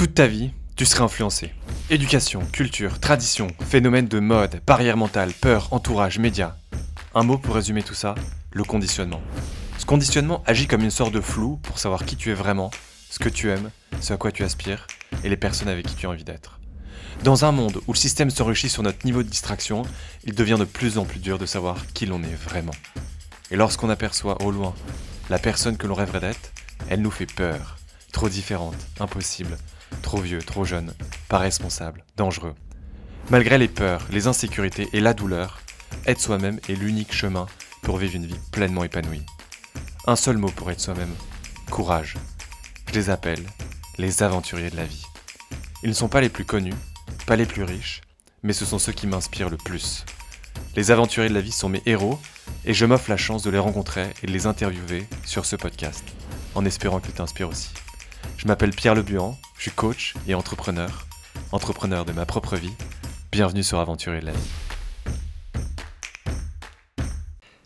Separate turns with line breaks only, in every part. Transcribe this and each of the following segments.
Toute ta vie, tu serais influencé. Éducation, culture, tradition, phénomène de mode, barrière mentale, peur, entourage, médias. Un mot pour résumer tout ça, le conditionnement. Ce conditionnement agit comme une sorte de flou pour savoir qui tu es vraiment, ce que tu aimes, ce à quoi tu aspires et les personnes avec qui tu as envie d'être. Dans un monde où le système s'enrichit sur notre niveau de distraction, il devient de plus en plus dur de savoir qui l'on est vraiment. Et lorsqu'on aperçoit au loin la personne que l'on rêverait d'être, elle nous fait peur. Trop différente, impossible, trop vieux, trop jeune, pas responsable, dangereux. Malgré les peurs, les insécurités et la douleur, être soi-même est l'unique chemin pour vivre une vie pleinement épanouie. Un seul mot pour être soi-même, courage. Je les appelle les aventuriers de la vie. Ils ne sont pas les plus connus, pas les plus riches, mais ce sont ceux qui m'inspirent le plus. Les aventuriers de la vie sont mes héros et je m'offre la chance de les rencontrer et de les interviewer sur ce podcast, en espérant qu'ils t'inspirent aussi. Je m'appelle Pierre Lebuan, je suis coach et entrepreneur, entrepreneur de ma propre vie. Bienvenue sur Aventurier de la vie.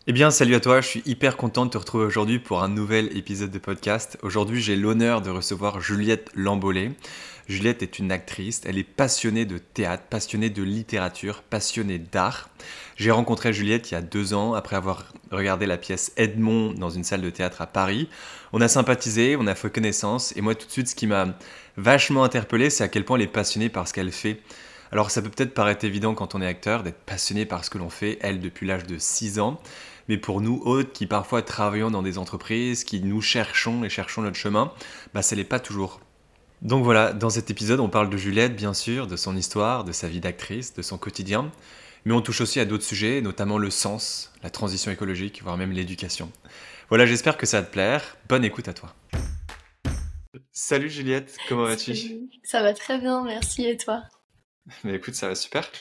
Eh bien, salut à toi, je suis hyper content de te retrouver aujourd'hui pour un nouvel épisode de podcast. Aujourd'hui, j'ai l'honneur de recevoir Juliette Lambollet. Juliette est une actrice, elle est passionnée de théâtre, passionnée de littérature, passionnée d'art. J'ai rencontré Juliette il y a deux ans après avoir regardé la pièce Edmond dans une salle de théâtre à Paris. On a sympathisé, on a fait connaissance et moi tout de suite ce qui m'a vachement interpellé c'est à quel point elle est passionnée par ce qu'elle fait. Alors ça peut peut-être paraître évident quand on est acteur d'être passionné par ce que l'on fait, elle depuis l'âge de 6 ans, mais pour nous autres qui parfois travaillons dans des entreprises, qui nous cherchons et cherchons notre chemin, bah ça l'est pas toujours. Donc voilà, dans cet épisode, on parle de Juliette, bien sûr, de son histoire, de sa vie d'actrice, de son quotidien, mais on touche aussi à d'autres sujets, notamment le sens, la transition écologique, voire même l'éducation. Voilà, j'espère que ça va te plaire. Bonne écoute à toi. Salut Juliette, comment vas-tu?
Ça va très bien, merci, et toi?
Mais écoute, ça va super.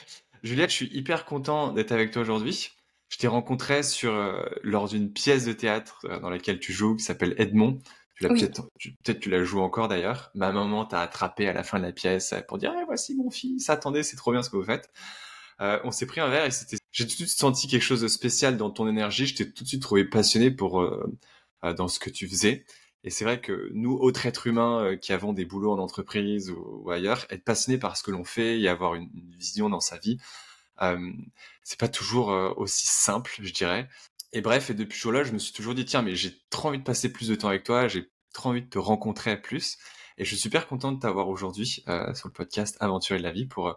Juliette, je suis hyper content d'être avec toi aujourd'hui. Je t'ai rencontré sur, euh, lors d'une pièce de théâtre euh, dans laquelle tu joues, qui s'appelle Edmond, tu peut-être, peut-être tu la joues encore d'ailleurs. Ma maman t'a attrapé à la fin de la pièce pour dire eh, voici mon fils, attendez, c'est trop bien ce que vous faites. Euh, on s'est pris un verre et c'était, j'ai tout de suite senti quelque chose de spécial dans ton énergie. Je t'ai tout de suite trouvé passionné pour euh, euh, dans ce que tu faisais. Et c'est vrai que nous, autres êtres humains qui avons des boulots en entreprise ou, ailleurs, être passionné par ce que l'on fait et avoir une, vision dans sa vie, euh, c'est pas toujours aussi simple, je dirais. Et bref, et depuis ce jour-là, je me suis toujours dit, tiens, mais j'ai trop envie de passer plus de temps avec toi, j'ai trop envie de te rencontrer plus. Et je suis super content de t'avoir aujourd'hui euh, sur le podcast Aventurer de la vie pour euh,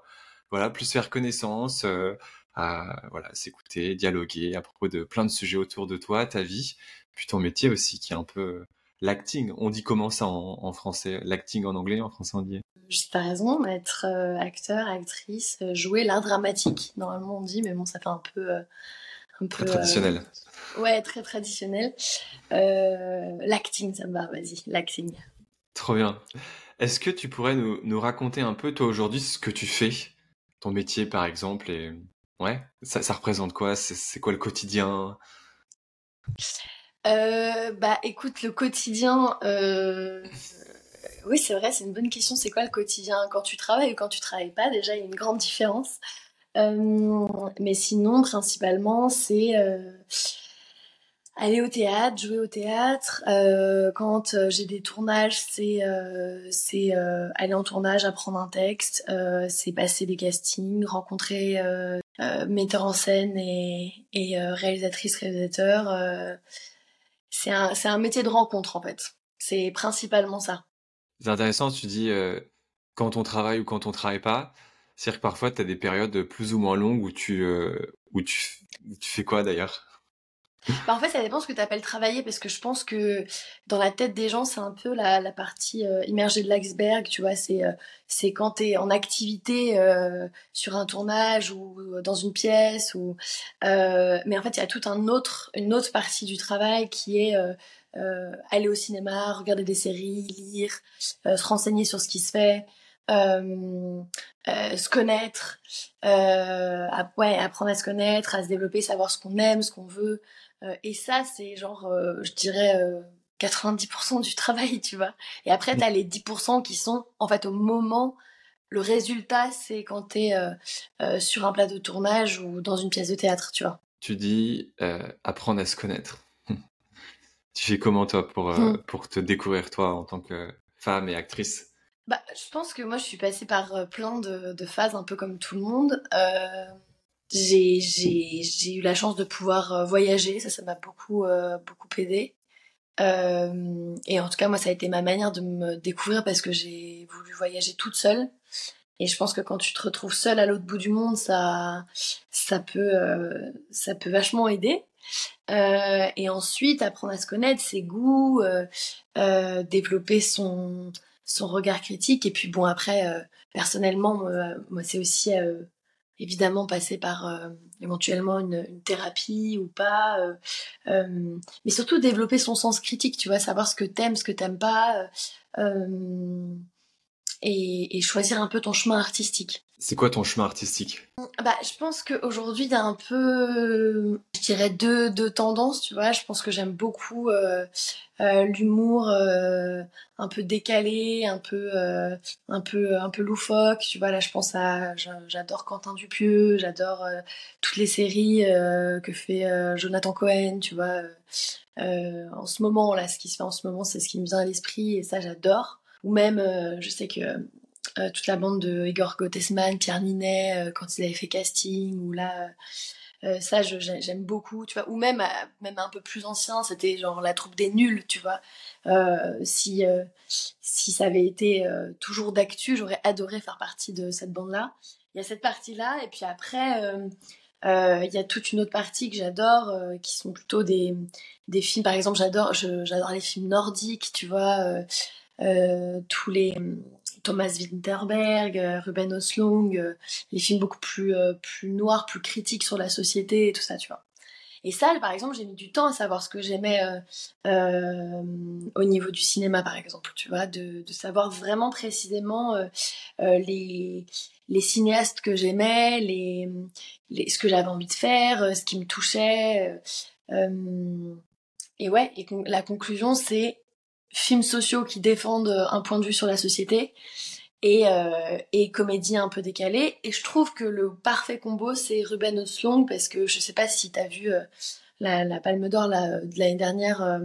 voilà plus faire connaissance, euh, voilà s'écouter, dialoguer à propos de plein de sujets autour de toi, ta vie, puis ton métier aussi qui est un peu l'acting. On dit comment ça en, français? L'acting en anglais, en français on dit?
Juste pas raison, être acteur, actrice, jouer l'art dramatique. Normalement on dit, mais bon, ça fait un peu.
Un peu traditionnel.
Ouais, très traditionnel. Euh, l'acting, ça me va, vas-y, l'acting.
Trop bien. Est-ce que tu pourrais nous, nous, raconter un peu, toi, aujourd'hui, ce que tu fais Ton métier, par exemple, et... Ouais, ça, ça représente quoi? C'est quoi le quotidien?
Euh, Bah, écoute, le quotidien... Euh... Oui, c'est vrai, c'est une bonne question. C'est quoi le quotidien? Quand tu travailles ou quand tu travailles pas, déjà, il y a une grande différence. Euh, mais sinon, principalement, c'est aller au théâtre, jouer au théâtre. Euh, quand euh, j'ai des tournages, c'est euh, c'est euh, aller en tournage, apprendre un texte, euh, c'est passer des castings, rencontrer metteurs en scène et, réalisatrices, réalisateurs. c'est un un métier de rencontre en fait. C'est principalement ça.
C'est intéressant, tu dis quand on travaille ou quand on travaille pas. C'est-à-dire que parfois, tu as des périodes plus ou moins longues où tu, où tu, tu fais quoi d'ailleurs?
Bah, en fait, ça dépend ce que tu appelles travailler, parce que je pense que dans la tête des gens, c'est un peu la, la partie euh, immergée de l'iceberg, tu vois. C'est euh, c'est quand tu es en activité euh, sur un tournage ou dans une pièce. ou Mais en fait, il y a toute un autre, une autre partie du travail qui est aller au cinéma, regarder des séries, lire, se renseigner sur ce qui se fait. Se connaître, ouais, apprendre à se connaître, à se développer, savoir ce qu'on aime, ce qu'on veut, euh, et ça, c'est genre, euh, je dirais, 90% euh, du travail, tu vois. Et après, tu as les 10% qui sont, en fait, au moment, le résultat, c'est quand tu es sur un plat de tournage ou dans une pièce de théâtre, tu vois.
Tu dis apprendre à se connaître. tu fais comment, toi, pour, hmm. pour te découvrir, toi, en tant que femme et actrice?
Bah, je pense que moi, je suis passée par euh, plein de, de phases, un peu comme tout le monde. Euh, j'ai, eu la chance de pouvoir euh, voyager, ça, ça m'a beaucoup, euh, beaucoup aidé. Euh, et en tout cas, moi, ça a été ma manière de me découvrir parce que j'ai voulu voyager toute seule. Et je pense que quand tu te retrouves seule à l'autre bout du monde, ça, ça peut, euh, ça peut vachement aider. Euh, et ensuite, apprendre à se connaître, ses goûts, euh, développer son, son regard critique. Et puis bon, après, euh, personnellement, moi, c'est aussi euh, évidemment passer par euh, éventuellement une, thérapie ou pas. euh, mais surtout développer son sens critique, tu vois, savoir ce que t'aimes, ce que t'aimes pas. et, et choisir un peu ton chemin artistique.
C'est quoi ton chemin artistique?
Bah, je pense qu'aujourd'hui, il y a un peu, je dirais, deux, deux tendances, tu vois. Je pense que j'aime beaucoup euh, euh, l'humour euh, un peu décalé, un peu, un peu, un peu loufoque. Tu vois, là, je pense à, j'a- j'adore Quentin Dupieux, j'adore toutes les séries que fait Jonathan Cohen, tu vois. En ce moment, là, ce qui se fait en ce moment, c'est ce qui me vient à l'esprit, et ça, j'adore. Ou même, je sais que euh, toute la bande de Igor Gottesman, Pierre Ninet, euh, quand ils avaient fait casting, ou là, euh, ça, j'aime beaucoup, tu vois. Ou même, même un peu plus ancien, c'était genre la troupe des nuls, tu vois. Si, si ça avait été toujours d'actu, j'aurais adoré faire partie de cette bande-là. Il y a cette partie-là, et puis après, il y a toute une autre partie que j'adore, qui sont plutôt des, des films, par exemple, j'adore les films nordiques, tu vois, tous les Thomas Winterberg, euh, Ruben Östlund, euh, les films beaucoup plus, euh, plus noirs, plus critiques sur la société et tout ça, tu vois. Et ça, par exemple, j'ai mis du temps à savoir ce que j'aimais au niveau du cinéma, par exemple, tu vois, de, savoir vraiment précisément les, les cinéastes que j'aimais, les, ce que j'avais envie de faire, ce qui me touchait. et ouais, et la conclusion, c'est films sociaux qui défendent euh, un point de vue sur la société et, euh, et comédie un peu décalée. Et je trouve que le parfait combo, c'est Ruben Östlund, parce que je sais pas si t'as vu euh, la, la Palme d'Or de l'année dernière, euh,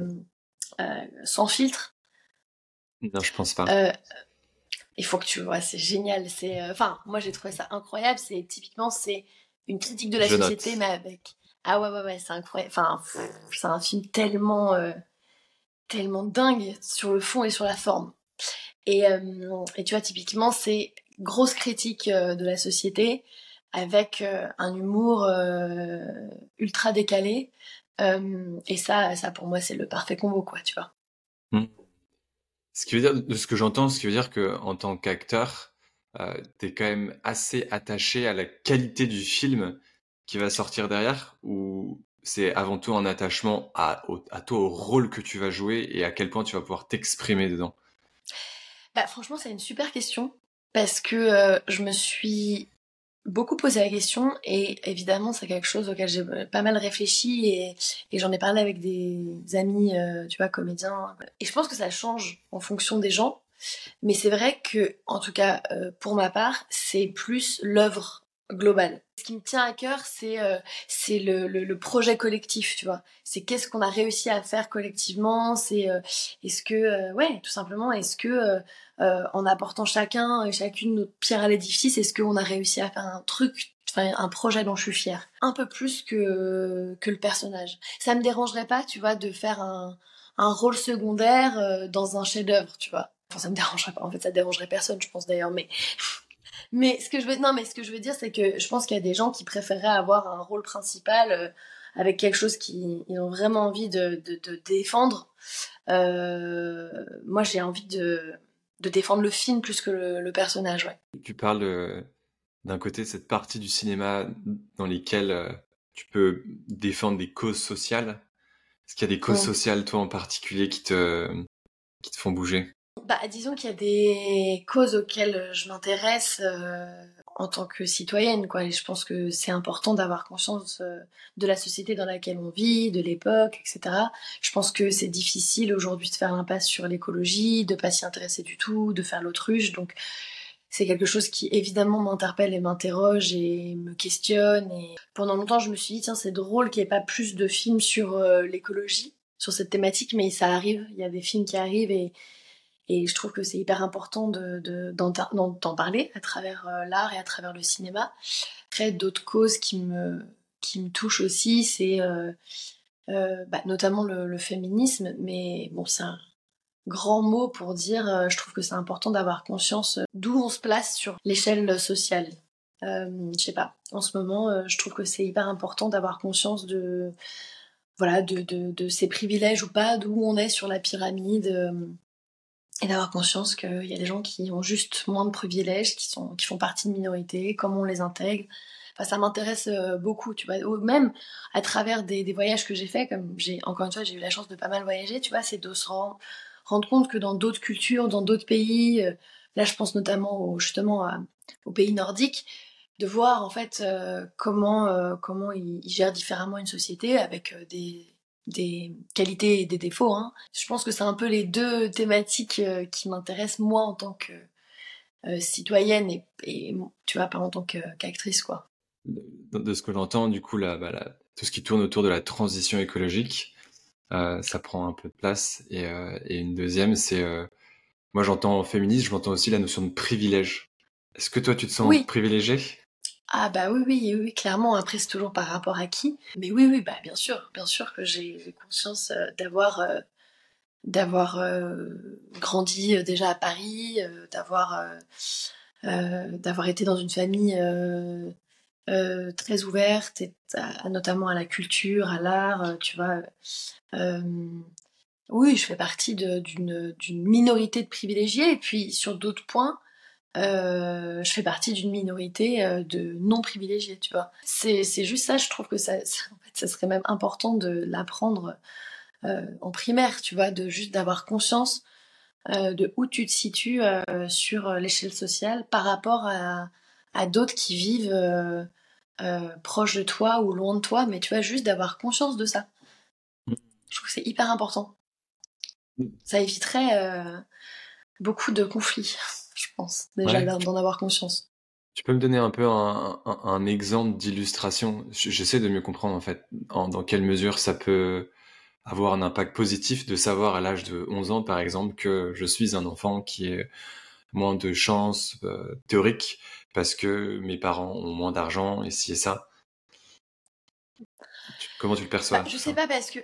sans filtre.
Non, je pense pas.
Il faut que tu vois, c'est génial. C'est, enfin, moi j'ai trouvé ça incroyable. C'est typiquement, c'est une critique de la
Je note.
société, mais avec. Ah ouais, ouais, ouais, c'est incroyable. Enfin, c'est un film tellement, tellement dingue sur le fond et sur la forme. Et, euh, et tu vois, typiquement, c'est grosse critique euh, de la société avec euh, un humour ultra décalé. Et ça, ça pour moi, c'est le parfait combo, quoi, tu vois.
Hmm. Ce qui veut dire, de ce que j'entends, ce qui veut dire que en tant qu'acteur, t'es quand même assez attaché à la qualité du film qui va sortir derrière, ou c'est avant tout un attachement à, toi, au rôle que tu vas jouer et à quel point tu vas pouvoir t'exprimer dedans.
Bah, franchement, c'est une super question parce que euh, je me suis beaucoup posé la question et évidemment, c'est quelque chose auquel j'ai pas mal réfléchi et, et j'en ai parlé avec des amis, euh, tu vois, comédiens. Et je pense que ça change en fonction des gens, mais c'est vrai que, en tout cas, euh, pour ma part, c'est plus l'œuvre globale. Ce qui me tient à cœur, c'est euh, le, le, projet collectif, tu vois. C'est qu'est-ce qu'on a réussi à faire collectivement. C'est euh, est-ce que, euh, ouais, tout simplement, est-ce que en apportant chacun et chacune notre pierre à l'édifice, est-ce qu'on a réussi à faire un truc, un projet dont je suis fière, un peu plus que que le personnage. Ça me dérangerait pas, tu vois, de faire un un rôle secondaire dans un chef-d'œuvre, tu vois. Enfin, ça me dérangerait pas. En fait, ça dérangerait personne, je pense d'ailleurs. Mais mais ce que je veux non, mais ce que je veux dire, c'est que je pense qu'il y a des gens qui préféreraient avoir un rôle principal euh, avec quelque chose qu'ils ils ont vraiment envie de de, de défendre. Euh, moi, j'ai envie de de défendre le film plus que le, le personnage, ouais.
Tu parles euh, d'un côté cette partie du cinéma dans lesquelles tu peux défendre des causes sociales. Est-ce qu'il y a des causes
Ouais.
sociales, toi en particulier, qui te, qui te font bouger?
Bah, disons qu'il y a des causes auxquelles je m'intéresse euh, en tant que citoyenne, quoi. Et je pense que c'est important d'avoir conscience euh, de la société dans laquelle on vit, de l'époque, etc. Je pense que c'est difficile aujourd'hui de faire l'impasse sur l'écologie, de pas s'y intéresser du tout, de faire l'autruche. Donc, c'est quelque chose qui évidemment m'interpelle et m'interroge et me questionne. Et pendant longtemps, je me suis dit, tiens, c'est drôle qu'il n'y ait pas plus de films sur euh, l'écologie, sur cette thématique, mais ça arrive. Il y a des films qui arrivent et Et je trouve que c'est hyper important d'en parler à travers l'art et à travers le cinéma. Après, d'autres causes qui me, qui me touchent aussi, c'est bah, notamment le, féminisme. Mais bon, c'est un grand mot pour dire, je trouve que c'est important d'avoir conscience d'où on se place sur l'échelle sociale. je sais pas, en ce moment, je trouve que c'est hyper important d'avoir conscience de voilà, de, de, de, ses privilèges ou pas, d'où on est sur la pyramide, euh, et d'avoir conscience qu'il y a des gens qui ont juste moins de privilèges, qui, sont, qui font partie de minorités, comment on les intègre. Enfin, ça m'intéresse euh, beaucoup, tu vois. Même à travers des, des voyages que j'ai faits, comme j'ai, encore une fois, j'ai eu la chance de pas mal voyager, tu vois, c'est de se rendre, rendre compte que dans d'autres cultures, dans d'autres pays, euh, là je pense notamment justement aux pays nordiques, de voir en fait euh, comment comment ils, gèrent différemment une société avec des des qualités et des défauts. Hein. Je pense que c'est un peu les deux thématiques qui m'intéressent moi en tant que citoyenne et, tu vois pas en tant qu'actrice quoi.
De, ce que j'entends, du coup, là, bah, tout ce qui tourne autour de la transition écologique, ça prend un peu de place. Et, et une deuxième, c'est moi j'entends féministe, j'entends aussi la notion de privilège. Est-ce que toi tu te sens
oui.
privilégiée?
Ah bah oui, oui, oui, clairement. Après, c'est toujours par rapport à qui. Mais oui, oui, bah bien sûr, bien sûr que j'ai conscience euh, d'avoir euh, euh, grandi déjà à Paris, d'avoir été dans une famille très ouverte, notamment à la culture, à l'art, tu vois. oui, je fais partie d'une minorité de privilégiés. Et puis sur d'autres points, euh, je fais partie d'une minorité euh, de non privilégiés, tu vois. C'est, juste ça, je trouve que ça, ça, en fait, ça serait même important de l'apprendre euh, en primaire, tu vois, de juste d'avoir conscience de où tu te situes sur l'échelle sociale par rapport à, à d'autres qui vivent proche de toi ou loin de toi, mais tu vois, juste d'avoir conscience de ça. Mm. Je trouve que c'est hyper important. Mm. Ça éviterait beaucoup de conflits je pense, déjà d'en avoir conscience.
Tu peux me donner un peu un, exemple d'illustration? J'essaie de mieux comprendre en fait dans quelle mesure ça peut avoir un impact positif de savoir à l'âge de 11 ans par exemple que je suis un enfant qui est moins de chance euh, théorique parce que mes parents ont moins d'argent et ci et ça. Comment tu le perçois
bah, Je sais pas parce que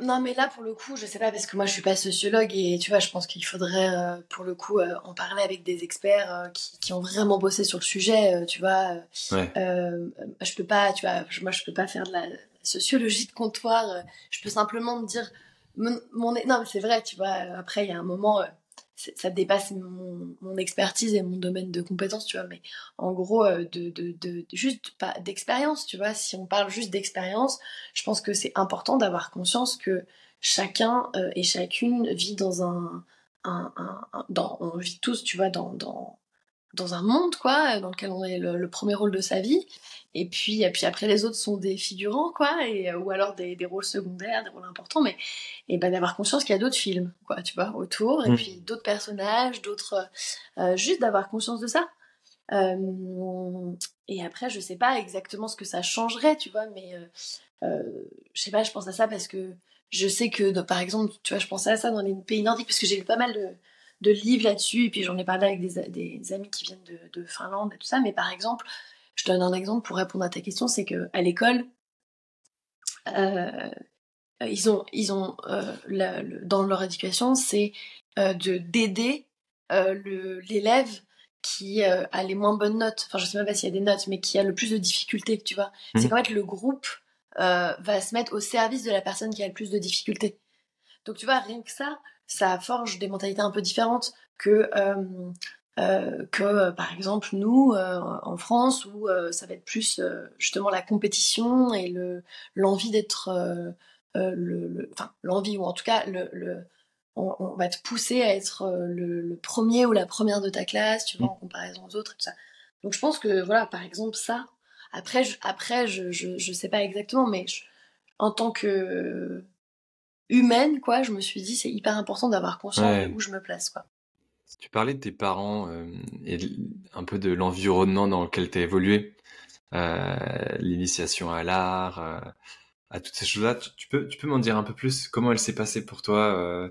non, mais là, pour le coup, je sais pas, parce que moi, je suis pas sociologue et tu vois, je pense qu'il faudrait, euh, pour le coup, euh, en parler avec des experts euh, qui, qui, ont vraiment bossé sur le sujet, tu vois. Ouais. je peux pas, tu vois, moi, je peux pas faire de la sociologie de comptoir. je peux simplement me dire, mon, mon... non, mais c'est vrai, tu vois. Après, il y a un moment, ça dépasse mon, expertise et mon domaine de compétences, tu vois, mais en gros, euh, de, de, de, juste pas d'expérience, tu vois, si on parle juste d'expérience, je pense que c'est important d'avoir conscience que chacun euh, et chacune vit dans un, un, un, dans, on vit tous, tu vois, dans, dans, dans un monde, quoi, dans lequel on est le, premier rôle de sa vie, et puis, et puis après les autres sont des figurants, quoi, et, euh, ou alors des, des rôles secondaires, des rôles importants, mais et ben d'avoir conscience qu'il y a d'autres films, quoi, tu vois, autour, et mm. puis d'autres personnages, d'autres, euh, juste d'avoir conscience de ça. Euh, et après, je sais pas exactement ce que ça changerait, tu vois, mais euh, je sais pas, je pense à ça parce que je sais que, par exemple, tu vois, je pensais à ça dans les pays nordiques parce que j'ai lu pas mal de de livres là-dessus, et puis j'en ai parlé avec des, des, amis qui viennent de, de, Finlande et tout ça, mais par exemple, je donne un exemple pour répondre à ta question, c'est que à l'école, euh, ils ont, ils ont euh, dans leur éducation, c'est euh, de d'aider l'élève qui a les moins bonnes notes, enfin je sais même pas s'il y a des notes, mais qui a le plus de difficultés, tu vois. C'est mmh. qu'en fait le groupe va se mettre au service de la personne qui a le plus de difficultés. Donc tu vois, rien que ça, ça forge des mentalités un peu différentes que euh, euh, que par exemple nous euh, en France où ça va être plus justement la compétition et le l'envie d'être le, enfin l'envie ou en tout cas le, le on, va te pousser à être le, premier ou la première de ta classe tu vois en comparaison aux autres et tout ça. Donc je pense que voilà par exemple ça après je, après je, je, je sais pas exactement mais en tant que humaine, quoi, je me suis dit c'est hyper important d'avoir conscience de où je me place, quoi.
Tu parlais de tes parents euh, et un peu de l'environnement dans lequel tu as évolué, euh, l'initiation à l'art, euh, à toutes ces choses-là. Tu, peux, tu peux m'en dire un peu plus? Comment elle s'est passée pour toi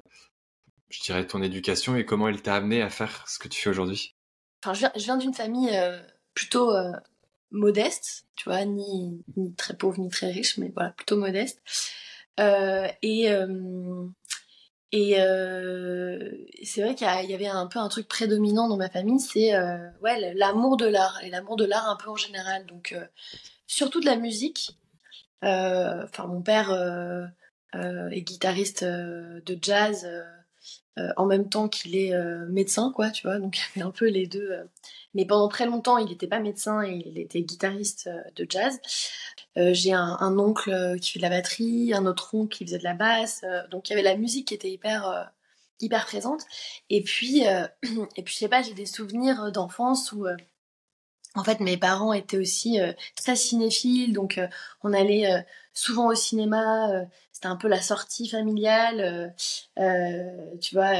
je dirais, ton éducation et comment elle t'a amené à faire ce que tu fais aujourd'hui?
Enfin, je viens, viens d'une famille plutôt modeste, tu vois, ni, ni, très pauvre ni très riche, mais voilà, plutôt modeste. Et et euh, c'est vrai qu'il y, avait un peu un truc prédominant dans ma famille, c'est euh, ouais, l'amour de l'art, et l'amour de l'art un peu en général. Donc, euh, surtout de la musique. Euh, enfin, mon père euh, est guitariste de jazz en même temps qu'il est médecin, quoi, tu vois. Donc, il y avait un peu les deux. Mais pendant très longtemps, il n'était pas médecin, il était guitariste de jazz. Euh, j'ai un, oncle euh, qui fait de la batterie, un autre oncle qui faisait de la basse. Euh, donc il y avait la musique qui était hyper hyper présente. Et puis et puis je sais pas, j'ai des souvenirs d'enfance où en fait, mes parents étaient aussi très cinéphiles, donc on allait souvent au cinéma. c'était un peu la sortie familiale, tu vois.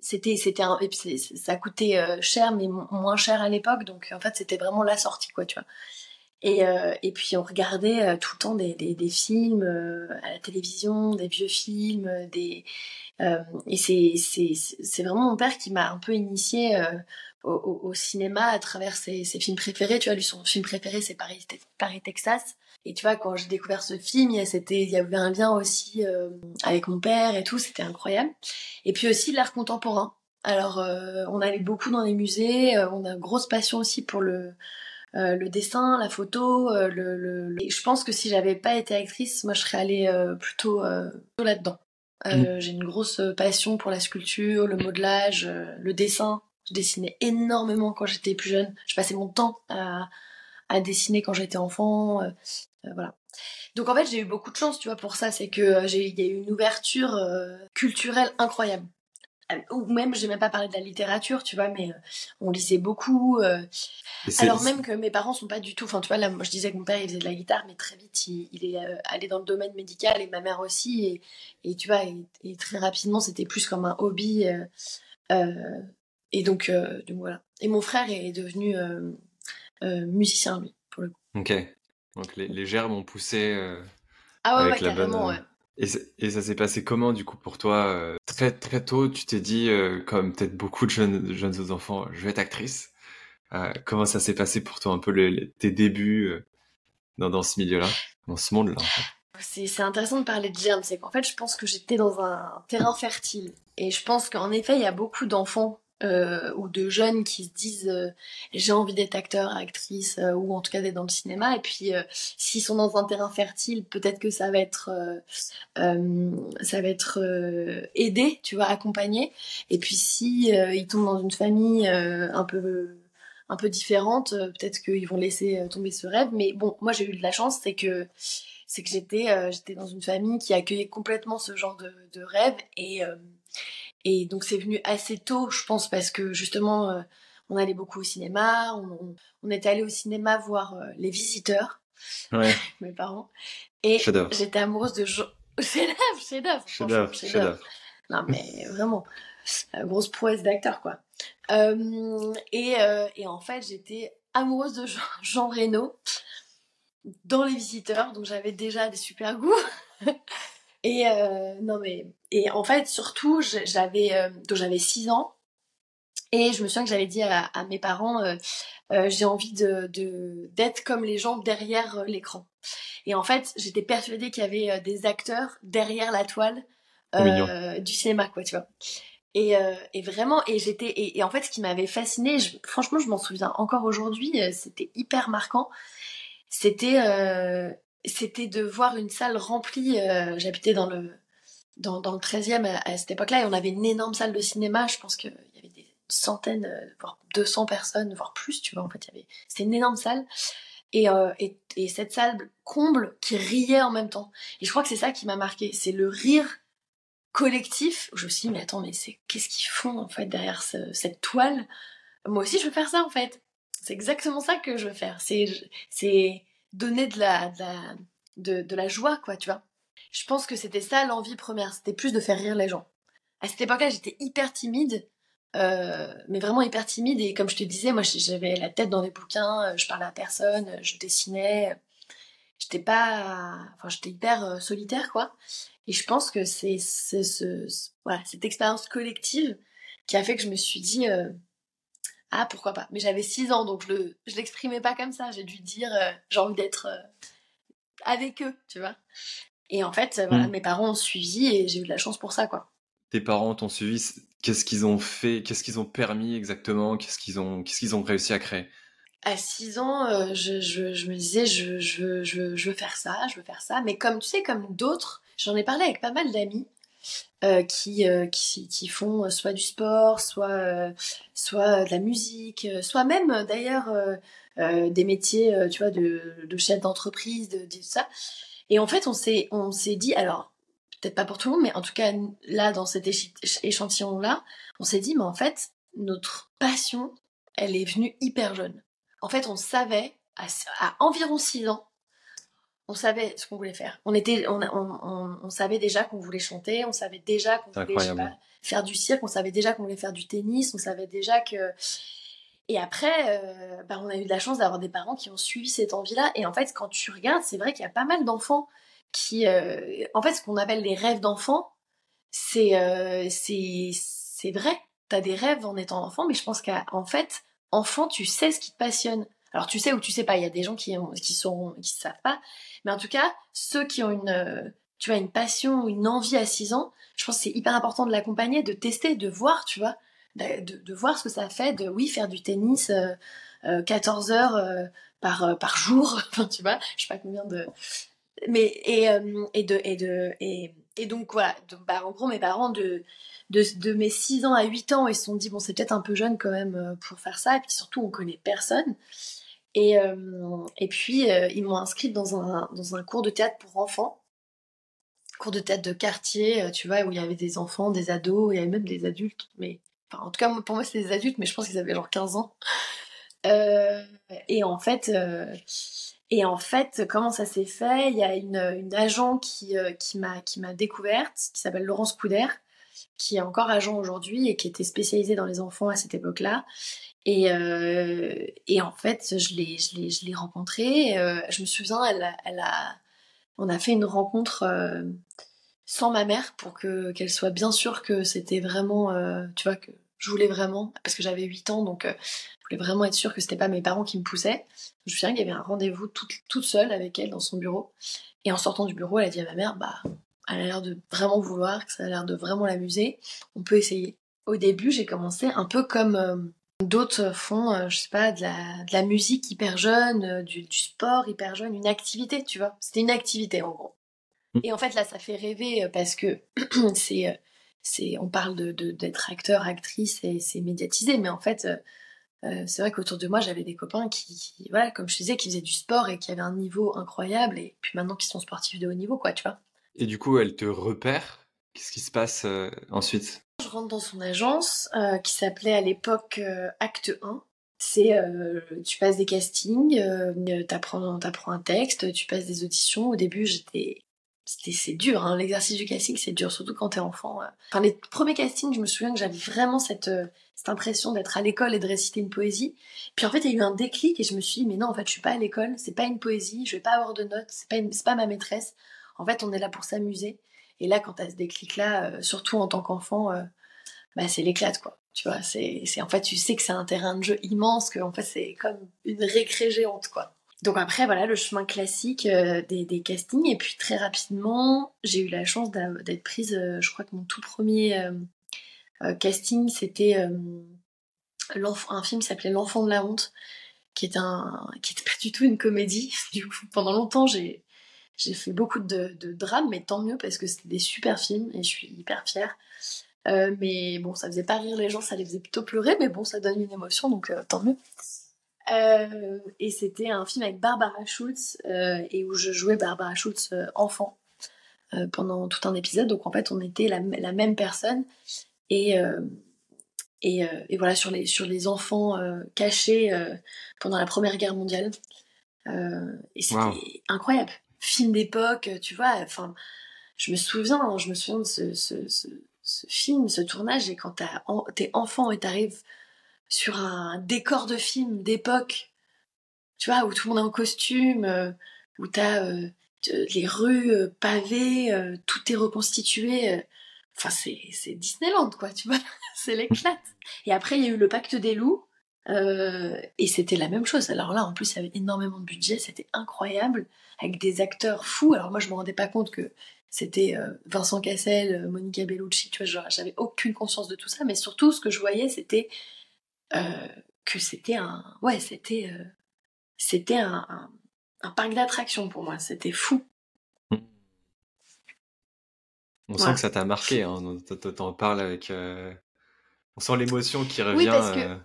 c'était c'était ça coûtait cher, mais moins cher à l'époque, donc en fait c'était vraiment la sortie, quoi, tu vois. Et, euh, et puis on regardait euh, tout le temps des, des, des films euh, à la télévision, des vieux films, des et c'est c'est vraiment mon père qui m'a un peu initié au, au, cinéma à travers ses, ses, films préférés. Tu vois, lui son film préféré c'est Paris, Paris Texas. Et tu vois, quand j'ai découvert ce film, il y, il y avait un lien aussi avec mon père et tout, c'était incroyable. Et puis aussi l'art contemporain. Alors, on allait beaucoup dans les musées, on a une grosse passion aussi pour le, euh, le dessin, la photo, euh, le, le, je pense que si j'avais pas été actrice, moi je serais allée euh, plutôt, plutôt là-dedans. Mm. J'ai une grosse passion pour la sculpture, le modelage, le dessin. Je dessinais énormément quand j'étais plus jeune. Je passais mon temps à, à dessiner quand j'étais enfant. voilà. Donc en fait, j'ai eu beaucoup de chance, tu vois, pour ça. C'est que j'ai, il y a eu une ouverture culturelle incroyable ou même j'ai même pas parlé de la littérature tu vois mais euh, on lisait beaucoup euh. alors même que mes parents sont pas du tout enfin tu vois là moi je disais que mon père il faisait de la guitare mais très vite il, est euh, allé dans le domaine médical et ma mère aussi et, et tu vois et, très rapidement c'était plus comme un hobby et donc, donc, voilà. Et mon frère est devenu musicien lui pour le coup.
Ok. Donc les, les gerbes ont poussé
ah ouais, ouais carrément ouais
et, ça s'est passé comment du coup pour toi euh, Très très tôt, tu t'es dit, euh, comme peut-être beaucoup de jeunes, jeunes enfants, je vais être actrice. Euh, comment ça s'est passé pour toi un peu tes débuts dans, dans ce milieu-là, dans ce monde-là
C'est intéressant de parler de germes, c'est qu'en fait je pense que j'étais dans un terrain fertile. Et je pense qu'en effet il y a beaucoup d'enfants euh, ou de jeunes qui se disent euh, j'ai envie d'être acteur, actrice euh, ou en tout cas d'être dans le cinéma. Et puis s'ils sont dans un terrain fertile peut-être que ça va être ça va être aidé tu vois accompagné. Et puis si ils tombent dans une famille un peu un peu différente peut-être qu'ils vont laisser tomber ce rêve. Mais bon moi j'ai eu de la chance c'est que c'est que j'étais j'étais dans une famille qui accueillait complètement ce genre de, de rêve. Et et donc c'est venu assez tôt, je pense, parce que justement, euh, on allait beaucoup au cinéma, on, on était allé au cinéma voir euh, Les Visiteurs, ouais. mes parents, et j'étais amoureuse de Jean... chef-d'œuvre, chef-d'œuvre, chef-d'œuvre. Non mais vraiment, grosse prouesse d'acteur quoi. Euh, et, et en fait, j'étais amoureuse de Jean, Jean Reno dans Les Visiteurs, donc j'avais déjà des super goûts. Et euh, non mais et en fait surtout j'avais euh, donc j'avais 6 ans et je me souviens que j'avais dit à, mes parents euh, euh, j'ai envie de d'être comme les gens derrière l'écran. Et en fait j'étais persuadée qu'il y avait des acteurs derrière la toile du cinéma quoi tu vois. Et, et vraiment et j'étais et, et, en fait ce qui m'avait fasciné franchement je m'en souviens encore aujourd'hui c'était hyper marquant c'était c'était de voir une salle remplie. Euh, j'habitais dans le dans, le 13e à, cette époque-là et on avait une énorme salle de cinéma. Je pense qu'il y avait des centaines, euh, voire 200 personnes, voire plus, tu vois. En fait, c'était une énorme salle. Et, euh, et, et, cette salle comble qui riait en même temps. Et je crois que c'est ça qui m'a marqué, c'est le rire collectif. Je me suis dit, mais attends, mais qu'est-ce qu'ils font en fait derrière cette toile? Moi aussi, je veux faire ça en fait. C'est exactement ça que je veux faire. C'est donner de la, de la joie, quoi, tu vois. Je pense que c'était ça l'envie première, c'était plus de faire rire les gens. À cette époque-là, j'étais hyper timide, euh, mais vraiment hyper timide. Et comme je te disais, moi, j'avais la tête dans des bouquins, euh, je parlais à personne, je dessinais. J'étais pas, enfin, j'étais hyper euh, solitaire, quoi. Et je pense que c'est cette expérience collective qui a fait que je me suis dit, euh, ah, pourquoi pas? Mais j'avais 6 ans, donc je le, l'exprimais pas comme ça. J'ai dû dire, euh, j'ai envie d'être euh, avec eux, tu vois. Et en fait, voilà, mm. mes parents ont suivi et j'ai eu de la chance pour ça, quoi.
Tes parents t'ont suivi, qu'est-ce qu'ils ont fait, qu'est-ce qu'ils ont permis exactement, qu'est-ce qu'ils ont, qu'est-ce qu'ils ont réussi à créer?
À 6 ans, je, je, je, me disais, je, je, je, je veux faire ça, je veux faire ça. Mais comme tu sais, comme d'autres, j'en ai parlé avec pas mal d'amis euh, qui, euh, qui, qui, font soit du sport, soit, euh, soit de la musique, soit même d'ailleurs des métiers, tu vois, de, de chef d'entreprise, de, de, ça. Et en fait, on s'est, on s'est dit, alors, peut-être pas pour tout le monde, mais en tout cas, là, dans cet échantillon-là, on s'est dit, mais en fait, notre passion, elle est venue hyper jeune. En fait, on savait, à, à environ 6 ans, on savait ce qu'on voulait faire. On était, on, on, on, savait déjà qu'on voulait chanter, on savait déjà qu'on voulait faire du cirque, on savait déjà qu'on voulait faire du tennis, on savait déjà que. Et après, euh, bah, on a eu de la chance d'avoir des parents qui ont suivi cette envie-là. Et en fait, quand tu regardes, c'est vrai qu'il y a pas mal d'enfants qui, euh, en fait, ce qu'on appelle les rêves d'enfants, c'est, euh, c'est, vrai. T'as des rêves en étant enfant, mais je pense qu'en fait, enfant, tu sais ce qui te passionne. Alors tu sais ou tu sais pas, il y a des gens qui qui sont qui savent pas, mais en tout cas ceux qui ont une euh, tu vois une passion ou une envie à 6 ans, je pense que c'est hyper important de l'accompagner, de tester, de voir, tu vois, de, voir ce que ça fait, de oui faire du tennis euh, 14 euh, heures euh, par par jour, tu vois, je sais pas combien de mais et et de et de et, donc voilà, bah, en gros mes parents de de, de mes 6 ans à 8 ans, ils se sont dit bon c'est peut-être un peu jeune quand même pour faire ça et puis surtout on connaît personne. Et, euh, et puis, euh, ils m'ont inscrite dans un, dans un cours de théâtre pour enfants. Cours de théâtre de quartier, euh, tu vois, où il y avait des enfants, des ados, il y avait même des adultes. Mais, en tout cas, pour moi, c'était des adultes, mais je pense qu'ils avaient genre 15 ans. et en fait, et en fait, comment ça s'est fait? Il y a une, agent qui, qui m'a découverte, qui s'appelle Laurence Couder, qui est encore agent aujourd'hui et qui était spécialisée dans les enfants à cette époque-là et, euh, et en fait, je l'ai, je l'ai, je l'ai rencontrée. Euh, je me souviens, elle, elle a, on a fait une rencontre euh, sans ma mère pour que qu'elle soit bien sûre que c'était vraiment, euh, tu vois, que je voulais vraiment, parce que j'avais 8 ans, donc euh, je voulais vraiment être sûre que c'était pas mes parents qui me poussaient. Je me souviens qu'il y avait un rendez-vous toute, toute seule avec elle dans son bureau. Et en sortant du bureau, elle a dit à ma mère, bah, elle a l'air de vraiment vouloir, que ça a l'air de vraiment l'amuser. On peut essayer. Au début, j'ai commencé un peu comme D'autres font, euh, je sais pas, de la, de la musique hyper jeune, euh, du, du, sport hyper jeune, une activité, tu vois. C'était une activité en gros. Mm. Et en fait là, ça fait rêver euh, parce que c'est, c'est, on parle de, d'être acteur, actrice et c'est médiatisé, mais en fait, c'est vrai qu'autour de moi, j'avais des copains qui, voilà, comme je disais, qui faisaient du sport et qui avaient un niveau incroyable et puis maintenant qui sont sportifs de haut niveau, quoi, tu vois.
Et du coup, elle te repère? Qu'est-ce qui se passe ensuite?
Je rentre dans son agence euh, qui s'appelait à l'époque euh, Acte 1. C'est euh, tu passes des castings, t'apprends apprends un texte, tu passes des auditions. Au début, j'étais c'est dur, hein, l'exercice du casting, c'est dur, surtout quand t'es enfant. Enfin, les premiers castings, je me souviens que j'avais vraiment cette, cette impression d'être à l'école et de réciter une poésie. Puis en fait, il y a eu un déclic et je me suis dit, mais non, en fait, je suis pas à l'école, c'est pas une poésie, je vais pas avoir de notes, c'est pas, pas ma maîtresse. En fait, on est là pour s'amuser. Et là, quand t'as ce déclic-là, euh, surtout en tant qu'enfant, euh, bah, c'est l'éclate, quoi. Tu vois, c'est, en fait, tu sais que c'est un terrain de jeu immense, que en fait, c'est comme une récré géante, quoi. Donc après, voilà, le chemin classique euh, des, castings. Et puis très rapidement, j'ai eu la chance d'être prise, je crois que mon tout premier casting, c'était un film qui s'appelait L'enfant de la honte, qui est un, qui était pas du tout une comédie. Du coup, pendant longtemps, j'ai, fait beaucoup de, de drames, mais tant mieux parce que c'était des super films et je suis hyper fière. Euh, mais bon, ça faisait pas rire les gens, ça les faisait plutôt pleurer, mais bon, ça donne une émotion, donc euh, tant mieux. Euh, et c'était un film avec Barbara Schultz et où je jouais Barbara Schultz enfant pendant tout un épisode. Donc en fait, on était la, la même personne et et, et, voilà sur les sur les enfants cachés pendant la Première Guerre mondiale. et c'était incroyable film d'époque, tu vois. Enfin, je me souviens, je me souviens de ce, ce, ce, film, ce tournage, et quand t'es enfant et t'arrives sur un décor de film d'époque, tu vois, où tout le monde est en costume, euh, où t'as euh, les rues pavées, tout est reconstitué. Enfin, c'est Disneyland, quoi, tu vois. c'est l'éclate. Et après, il y a eu le pacte des loups. et c'était la même chose. Alors là, en plus, il y avait énormément de budget, c'était incroyable, avec des acteurs fous. Alors moi, je me rendais pas compte que c'était Vincent Cassel, Monica Bellucci, tu vois, j'avais aucune conscience de tout ça, mais surtout, ce que je voyais, c'était que c'était un, ouais, c'était, euh, c'était un, un, parc d'attractions pour moi. C'était fou.
On sent que ça t'a marqué. Hein. T'en parles avec. Euh, on sent l'émotion qui revient.
Oui, parce que... Euh.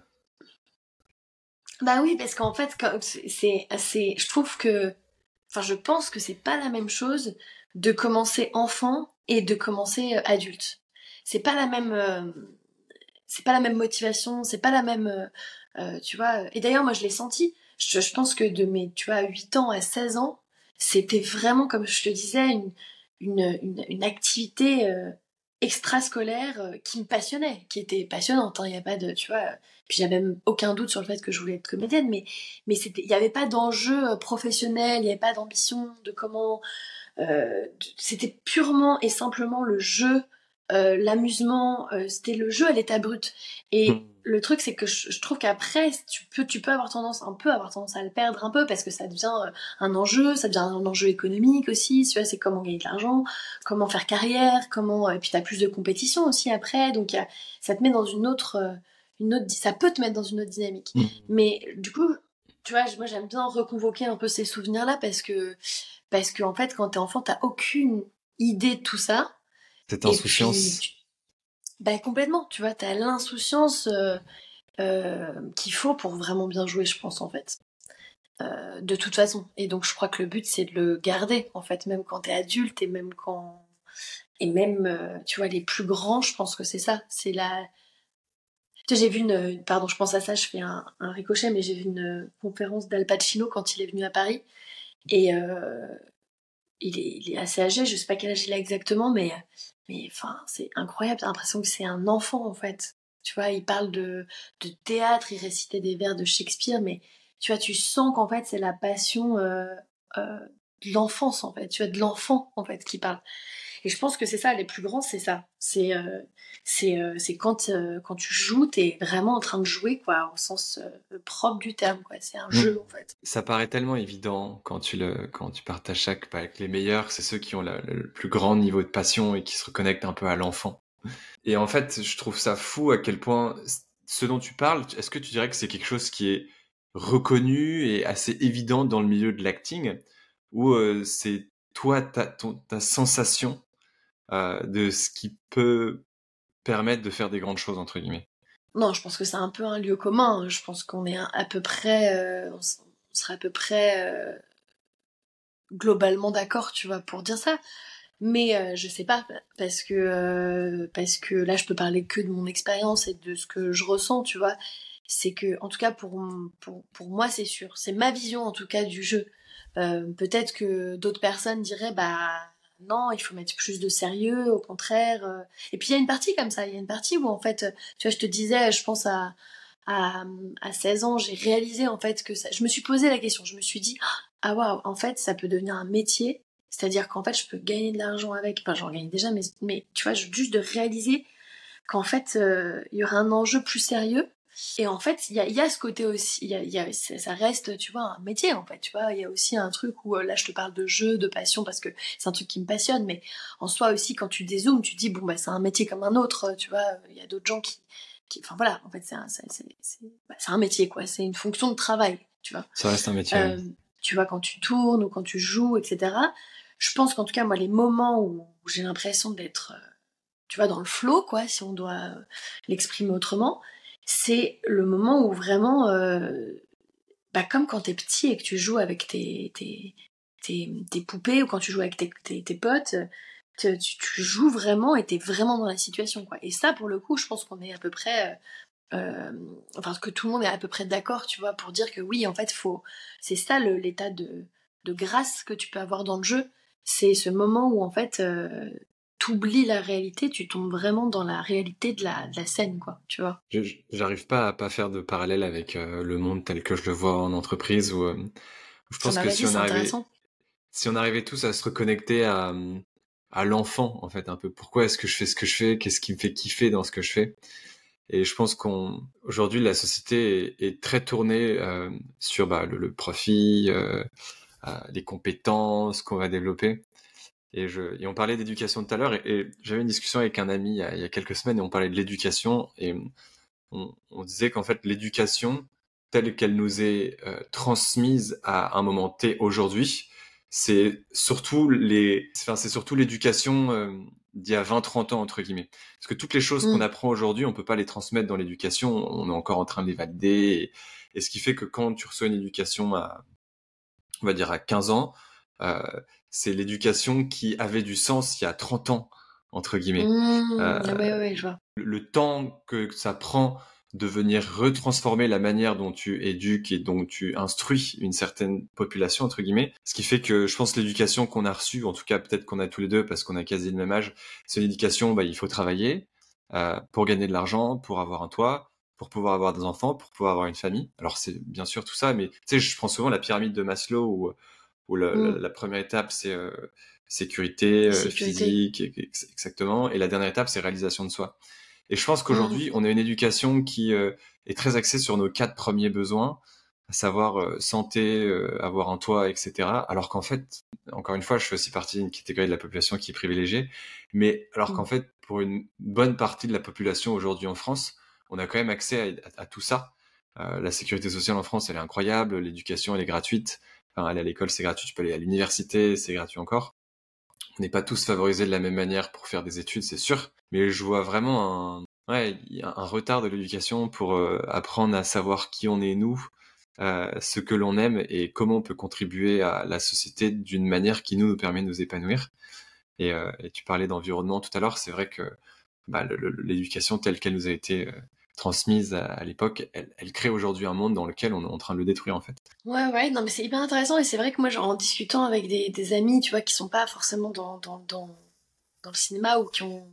Bah oui, parce qu'en fait, c'est assez. Je trouve que. Enfin, je pense que c'est pas la même chose de commencer enfant et de commencer adulte. C'est pas la même. C'est pas la même motivation, c'est pas la même euh, tu vois. Et d'ailleurs, moi, je l'ai senti. Je, pense que de mes, tu vois, 8 ans à 16 ans, c'était vraiment, comme je te disais, une, une, une, activité euh, extrascolaire euh, qui me passionnait, qui était passionnante. Hein. Il n'y a pas de, tu vois. Puis j'avais même aucun doute sur le fait que je voulais être comédienne, mais mais il n'y avait pas d'enjeu professionnel, il n'y avait pas d'ambition de comment. c'était purement et simplement le jeu, l'amusement. c'était le jeu à l'état brut. Et mmh le truc, c'est que je, trouve qu'après, tu peux, tu peux avoir tendance, un peu avoir tendance à le perdre un peu parce que ça devient euh, un enjeu, ça devient un enjeu économique aussi. Tu vois, c'est comment gagner de l'argent, comment faire carrière, comment, euh, et puis t'as plus de compétition aussi après. Donc, ça te met dans une autre, euh, une autre, ça peut te mettre dans une autre dynamique. Mmh. Mais du coup, tu vois, moi j'aime bien reconvoquer un peu ces souvenirs-là parce que, parce que en fait, quand t'es enfant, t'as aucune idée de tout ça.
Cette insouciance.
Bah complètement, tu vois, t'as l'insouciance euh, euh, qu'il faut pour vraiment bien jouer, je pense, en fait. Euh, de toute façon. Et donc je crois que le but, c'est de le garder, en fait, même quand t'es adulte et même quand... Et même, tu vois, les plus grands, je pense que c'est ça. C'est la... Tu sais, j'ai vu une... Pardon, je pense à ça, je fais un, ricochet, mais j'ai vu une conférence d'Al Pacino quand il est venu à Paris. Et il est, assez âgé, je sais pas quel âge il a exactement, mais mais enfin, c'est incroyable. J'ai l'impression que c'est un enfant, en fait. Tu vois, il parle de, de théâtre, il récitait des vers de Shakespeare, mais tu vois, tu sens qu'en fait, c'est la passion euh, euh, de l'enfance, en fait. Tu vois, de l'enfant, en fait, qui parle. Et je pense que c'est ça, les plus grands, c'est ça. C'est euh, c'est euh, quand, euh, quand tu joues, t'es vraiment en train de jouer, quoi, au sens euh, propre du terme, quoi. C'est un jeu, en fait.
Ça paraît tellement évident quand tu, le, quand tu partages chaque avec les meilleurs, c'est ceux qui ont le plus grand niveau de passion et qui se reconnectent un peu à l'enfant. Et en fait, je trouve ça fou à quel point ce dont tu parles, est-ce que tu dirais que c'est quelque chose qui est reconnu et assez évident dans le milieu de l'acting, ou c'est toi, ta, ta sensation euh, de ce qui peut permettre de faire des grandes choses, entre guillemets.
Non, je pense que c'est un peu un lieu commun. Je pense qu'on est à peu près, euh, on, serait à peu près euh, globalement d'accord, tu vois, pour dire ça. Mais je sais pas, parce que, parce que là, je peux parler que de mon expérience et de ce que je ressens, tu vois. C'est que, en tout cas, pour, pour, pour moi, c'est sûr. C'est ma vision, en tout cas, du jeu. Peut-être que d'autres personnes diraient, bah, non, il faut mettre plus de sérieux, au contraire. Euh. Et puis il y a une partie comme ça, il y a une partie où en fait, tu vois, je te disais, je pense à, à, 16 ans, j'ai réalisé en fait que ça, je me suis posé la question, je me suis dit, ah waouh, en fait, ça peut devenir un métier, c'est-à-dire qu'en fait, je peux gagner de l'argent avec, enfin j'en gagne déjà, mais, mais tu vois, juste de réaliser qu'en fait, euh, il y aura un enjeu plus sérieux et en fait, il y a, y a, ce côté aussi, y a, y a, ça reste, tu vois, un métier en fait, tu vois. Il y a aussi un truc où euh, là, je te parle de jeu, de passion parce que c'est un truc qui me passionne, mais en soi aussi, quand tu dézoomes, tu dis bon bah c'est un métier comme un autre, tu vois. Il y a d'autres gens qui, qui, enfin voilà, en fait c'est un, c'est, bah, un métier quoi, c'est une fonction de travail, tu vois.
Ça reste un métier. Euh,
tu vois, quand tu tournes ou quand tu joues, etc. Je pense qu'en tout cas, moi, les moments où, j'ai l'impression d'être, euh, tu vois, dans le flow, quoi, si on doit l'exprimer autrement, c'est le moment où vraiment, euh, bah, comme quand t'es petit et que tu joues avec tes, tes, tes, poupées ou quand tu joues avec tes, tes, potes, tu, tu, joues vraiment et t'es vraiment dans la situation. Quoi. Et ça, pour le coup, je pense qu'on est à peu près... Euh, enfin, que tout le monde est à peu près d'accord, tu vois, pour dire que oui, en fait, faut... c'est ça l'état de, de grâce que tu peux avoir dans le jeu. C'est ce moment où, en fait, euh, t'oublies la réalité, tu tombes vraiment dans la réalité de la, de la scène, quoi, tu vois.
J'arrive pas à pas faire de parallèle avec euh, le monde tel que je le vois en entreprise euh, je pense que si on arrivait, si on arrivait tous à se reconnecter à, à l'enfant, en fait, un peu. Pourquoi est-ce que je fais ce que je fais Qu'est-ce qui me fait kiffer dans ce que je fais? Et je pense qu'on aujourd'hui la société est, très tournée euh, sur bah, le, profit, euh, les compétences qu'on va développer. Et, je, et on parlait d'éducation tout à l'heure, et, j'avais une discussion avec un ami il y a, il y a quelques semaines, et on parlait de l'éducation, et on, on disait qu'en fait l'éducation telle qu'elle nous est euh, transmise à un moment T aujourd'hui, c'est surtout les, enfin, c'est surtout l'éducation euh, d'il y a 20-30 ans entre guillemets. Parce que toutes les choses qu'on mm. apprend aujourd'hui, on peut pas les transmettre dans l'éducation. On est encore en train de les valider. Et, ce qui fait que quand tu reçois une éducation à, on va dire à 15 ans, euh, c'est l'éducation qui avait du sens il y a 30 ans entre guillemets.
Mmh, euh, ouais, je vois.
Le temps que ça prend de venir retransformer la manière dont tu éduques et dont tu instruis une certaine population, entre guillemets. Ce qui fait que je pense l'éducation qu'on a reçue, en tout cas peut-être qu'on a tous les deux parce qu'on a quasi le même âge, c'est une éducation, bah, il faut travailler euh, pour gagner de l'argent, pour avoir un toit, pour pouvoir avoir des enfants, pour pouvoir avoir une famille. Alors c'est bien sûr tout ça, mais tu sais, je prends souvent la pyramide de Maslow où, où la, mm. première étape c'est euh, sécurité, euh, physique, exactement, et la dernière étape c'est réalisation de soi. Et je pense qu'aujourd'hui, mmh. on a une éducation qui euh, est très axée sur nos quatre premiers besoins, à savoir euh, santé, euh, avoir un toit, etc. Alors qu'en fait, encore une fois, je fais aussi partie d'une catégorie de la population qui est privilégiée, mais alors qu'en mmh. fait, pour une bonne partie de la population aujourd'hui en France, on a quand même accès à, tout ça. la sécurité sociale en France, elle est incroyable, l'éducation, elle est gratuite. Aller à l'école, c'est gratuit, tu peux aller à l'université, c'est gratuit encore. On n'est pas tous favorisés de la même manière pour faire des études, c'est sûr. Mais je vois vraiment un, retard de l'éducation pour euh, apprendre à savoir qui on est nous, euh, ce que l'on aime et comment on peut contribuer à la société d'une manière qui nous, permet de nous épanouir. Et, euh, et tu parlais d'environnement tout à l'heure, c'est vrai que bah, l'éducation telle qu'elle nous a été transmise à, l'époque, elle, crée aujourd'hui un monde dans lequel on est en train de le détruire en fait.
Ouais, ouais, non mais c'est hyper intéressant et c'est vrai que moi en discutant avec des, amis, tu vois, qui sont pas forcément dans, dans le cinéma ou qui ont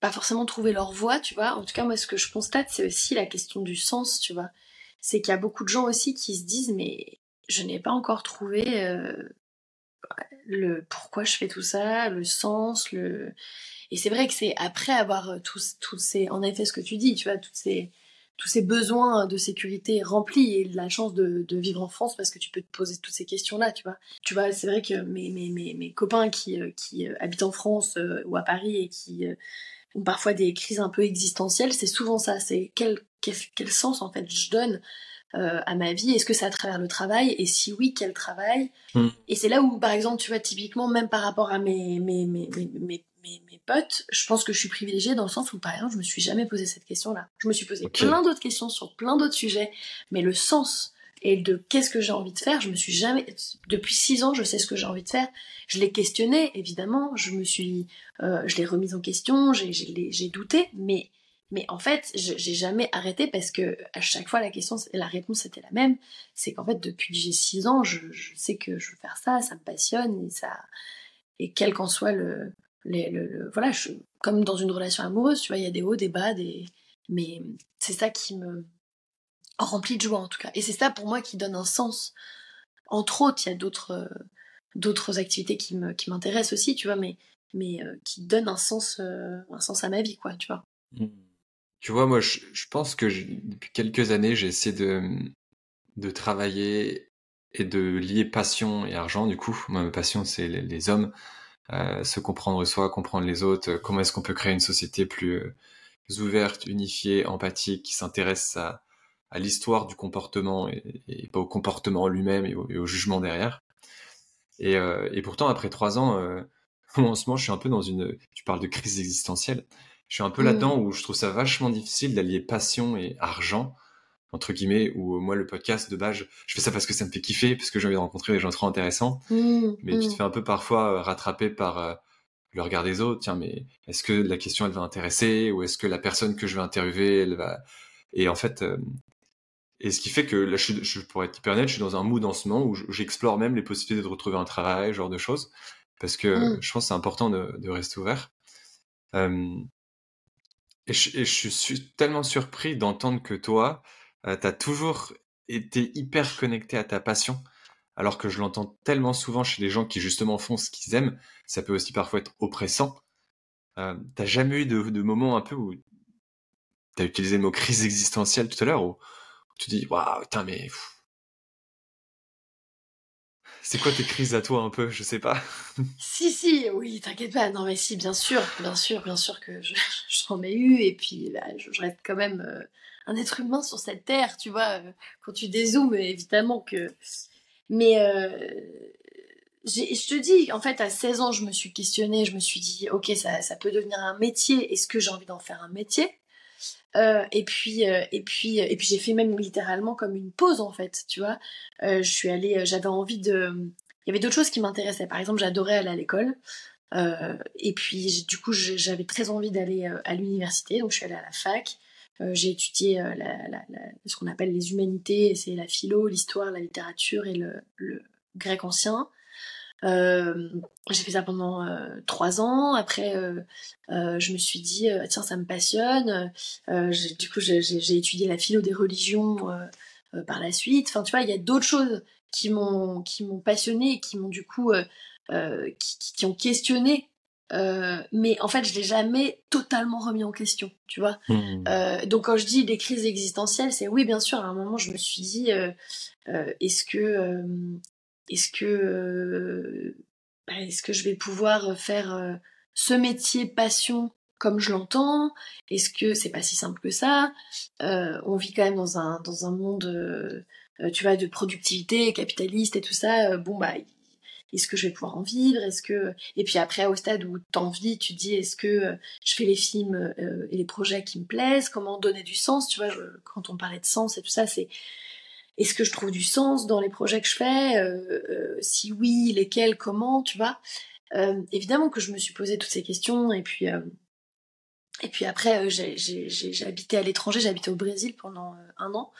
pas forcément trouvé leur voie, tu vois, en tout cas moi ce que je constate c'est aussi la question du sens, tu vois. C'est qu'il y a beaucoup de gens aussi qui se disent mais je n'ai pas encore trouvé euh, le pourquoi je fais tout ça, le sens, le et c'est vrai que c'est après avoir euh, tous, tous ces, en effet, ce que tu dis, tu vois, toutes ces, tous ces besoins de sécurité remplis et la chance de, de, vivre en France parce que tu peux te poser toutes ces questions-là, tu vois. Tu vois, c'est vrai que mes, mes, mes, mes, copains qui, euh, qui euh, habitent en France ou à Paris et qui ont parfois des crises un peu existentielles, c'est souvent ça, c'est quel, quel, quel, sens en fait je donne à ma vie? Est-ce que c'est à travers le travail? Et si oui, quel travail? Hmm. Et c'est là où, par exemple, tu vois, typiquement, même par rapport à mes, mes, mes, mes, mes, mes, potes, je pense que je suis privilégiée dans le sens où, par exemple, je me suis jamais posé cette question-là. Je me suis posé plein d'autres questions sur plein d'autres sujets, mais le sens et de qu'est-ce que j'ai envie de faire, je me suis jamais. Depuis six ans, je sais ce que j'ai envie de faire. Je l'ai questionné, évidemment. Je me suis, euh, je l'ai remise en question. J'ai douté, mais mais en fait, j'ai jamais arrêté parce que à chaque fois la question, la réponse était la même. C'est qu'en fait, depuis que j'ai six ans, je, je, sais que je veux faire ça, ça me passionne et ça, et quel qu'en soit le, le, voilà, je, comme dans une relation amoureuse, tu vois, il y a des hauts, des bas, des, mais c'est ça qui me remplit de joie en tout cas. Et c'est ça pour moi qui donne un sens. Entre autres, il y a d'autres d'autres activités qui qui m'intéressent aussi, tu vois, mais mais euh, qui donnent un sens euh, un sens à ma vie, quoi, tu vois. Mmh.
Tu vois, moi, je, pense que depuis quelques années, j'ai essayé de de travailler et de lier passion et argent. Du coup, ma passion, c'est les hommes euh, se comprendre soi, comprendre les autres, euh, comment est-ce qu'on peut créer une société plus, euh, ouverte, unifiée, empathique, qui s'intéresse à, à l'histoire du comportement et, pas au comportement lui-même et, au jugement derrière. Et, et, pourtant, après trois ans, en ce moment, je suis un peu dans une... Tu parles de crise existentielle. Je suis un peu là-dedans mmh. où je trouve ça vachement difficile d'allier passion et argent entre guillemets, où euh, moi le podcast de base, je, fais ça parce que ça me fait kiffer, parce que j'ai envie de rencontrer des gens trop intéressants. Mmh, mais tu te mmh. fais un peu parfois euh, rattraper par euh, le regard des autres. Tiens, mais est-ce que la question elle va intéresser ou est-ce que la personne que je vais interviewer elle va Et en fait, et ce qui fait que là, je, je, pour être hyper honnête, je suis dans un mood en ce moment où j'explore même les possibilités de retrouver un travail, genre de choses, parce que mmh. je pense que c'est important de, de, rester ouvert. et, je, et je suis tellement surpris d'entendre que toi, euh, tu as toujours été hyper connecté à ta passion. alors que je l'entends tellement souvent chez les gens qui justement font ce qu'ils aiment, ça peut aussi parfois être oppressant. Euh, T'as jamais eu de, de moment un peu où t'as utilisé le mot crise existentielle tout à l'heure, où, tu dis, waouh, putain, mais... C'est quoi tes crises à toi un peu? Je sais pas.
si, si, oui, t'inquiète pas. Non, mais si, bien sûr, bien sûr, bien sûr que j'en ai eu. Et puis, bah, je, reste quand même euh, un être humain sur cette terre, tu vois. Euh, quand tu dézoomes, évidemment que mais euh, je te dis, en fait, à 16 ans, je me suis questionnée, je me suis dit, ok, ça, ça peut devenir un métier, est-ce que j'ai envie d'en faire un métier? Euh, et puis et puis et puis j'ai fait même littéralement comme une pause en fait tu vois. Je suis allée j'avais envie de il y avait d'autres choses qui m'intéressaient. Par exemple j'adorais aller à l'école. Et puis du coup j'avais très envie d'aller à l'université. Donc je suis allée à la fac j'ai étudié euh, ce qu'on appelle les humanités, c'est la philo, l'histoire, la littérature et le, grec ancien. Euh, j'ai fait ça pendant trois ans. Après, je me suis dit, tiens, ça me passionne. du coup, j'ai étudié la philo des religions par la suite. Enfin, tu vois, il y a d'autres choses qui m'ont qui m'ont passionné et qui m'ont du coup qui, qui, ont questionné euh, mais en fait, je l'ai jamais totalement remis en question, tu vois. Hmm. Euh, donc quand je dis des crises existentielles, c'est oui, bien sûr. À un moment, je me suis dit, euh, est-ce que, est-ce que, bah, est-ce que je vais pouvoir faire ce métier passion comme je l'entends? Est-ce que c'est pas si simple que ça? On vit quand même dans un dans un monde, tu vois, de productivité capitaliste et tout ça. bon bah est-ce que je vais pouvoir en vivre Est-ce que et puis après au stade où t'envies, tu dis est-ce que euh, je fais les films euh, et les projets qui me plaisent Comment donner du sens Tu vois, quand on parlait de sens et tout ça, c'est est-ce que je trouve du sens dans les projets que je fais euh, Si oui, lesquels Comment Tu vois Évidemment que je me suis posé toutes ces questions et puis et puis après j'ai habité à l'étranger, j'ai habité au Brésil pendant un an.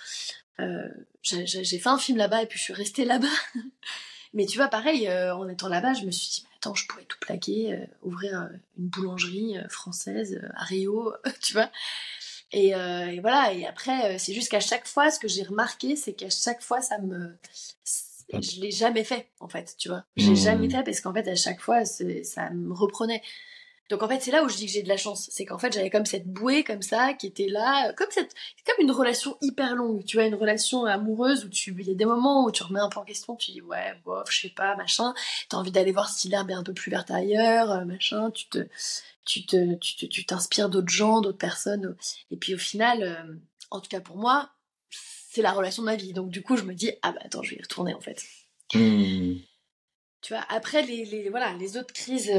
j'ai fait un film là-bas et puis je suis restée là-bas. Mais tu vois, pareil, euh, en étant là-bas, je me suis dit, attends, je pourrais tout plaquer, euh, ouvrir euh, une boulangerie française à Rio, tu vois. Et, et, voilà, et après, c'est juste qu'à chaque fois, ce que j'ai remarqué, c'est qu'à chaque fois, ça me. Je l'ai jamais fait, en fait, tu vois. J'ai mmh. jamais fait parce qu'en fait, à chaque fois, ça me reprenait. Donc en fait, c'est là où je dis que j'ai de la chance. C'est qu'en fait, j'avais comme cette bouée comme ça qui était là, euh, comme cette, comme une relation hyper longue. Tu vois, une relation amoureuse où tu, il y a des moments où tu remets un peu en question, tu dis ouais, bof, je sais pas, machin. T'as envie d'aller voir si l'herbe est un peu plus verte ailleurs, euh, machin. Tu te, tu te, tu t'inspires d'autres gens, d'autres personnes. Et puis au final, euh, en tout cas pour moi, c'est la relation de ma vie. Donc du coup, je me dis ah bah attends, je vais y retourner en fait. Mmh. Tu vois, après les, les, voilà, les autres crises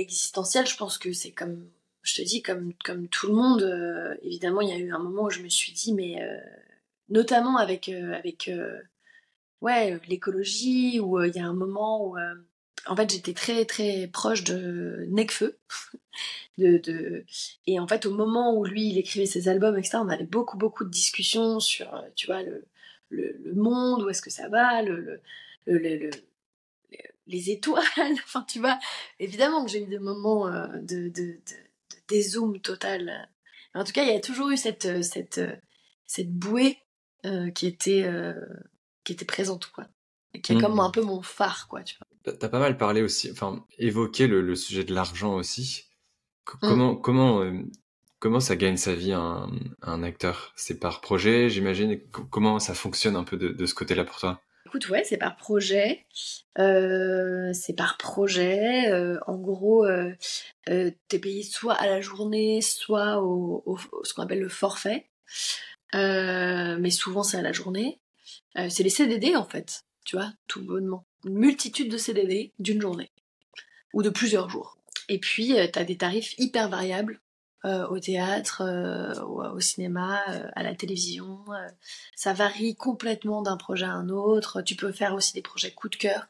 existentielle, je pense que c'est comme, je te dis, comme, comme tout le monde, euh, évidemment, il y a eu un moment où je me suis dit, mais euh, notamment avec, euh, avec ouais, l'écologie, où il y a un moment où, en fait, j'étais très, très proche de Necfeu. de, de... Et en fait, au moment où lui, il écrivait ses albums, etc., on avait beaucoup, beaucoup de discussions sur, tu vois, le, le, monde, où est-ce que ça va, le, le, le les étoiles. enfin, tu vois, évidemment que j'ai eu des moments euh, de, de, de, dézoom total. en tout cas, il y a toujours eu cette, euh, cette, euh, cette bouée qui, était, qui était présente, quoi. Et qui est comme mmh. un peu mon phare, quoi, tu vois.
T'as pas mal parlé aussi, enfin, évoqué le, sujet de l'argent aussi. Mmh. comment, ça gagne sa vie un, un acteur? C'est par projet, j'imagine? Comment ça fonctionne un peu de, de ce côté-là pour toi?
Écoute, ouais, c'est par projet. Euh, c'est par projet. Euh, en gros, euh, t'es payé soit à la journée, soit au, ce qu'on appelle le forfait. mais souvent, c'est à la journée. c'est les CDD, en fait. Tu vois, tout bonnement. Une multitude de CDD d'une journée. Ou de plusieurs jours. Et puis, t'as des tarifs hyper variables euh, au théâtre, euh, au, cinéma, euh, à la télévision. ça varie complètement d'un projet à un autre. Tu peux faire aussi des projets coup de cœur,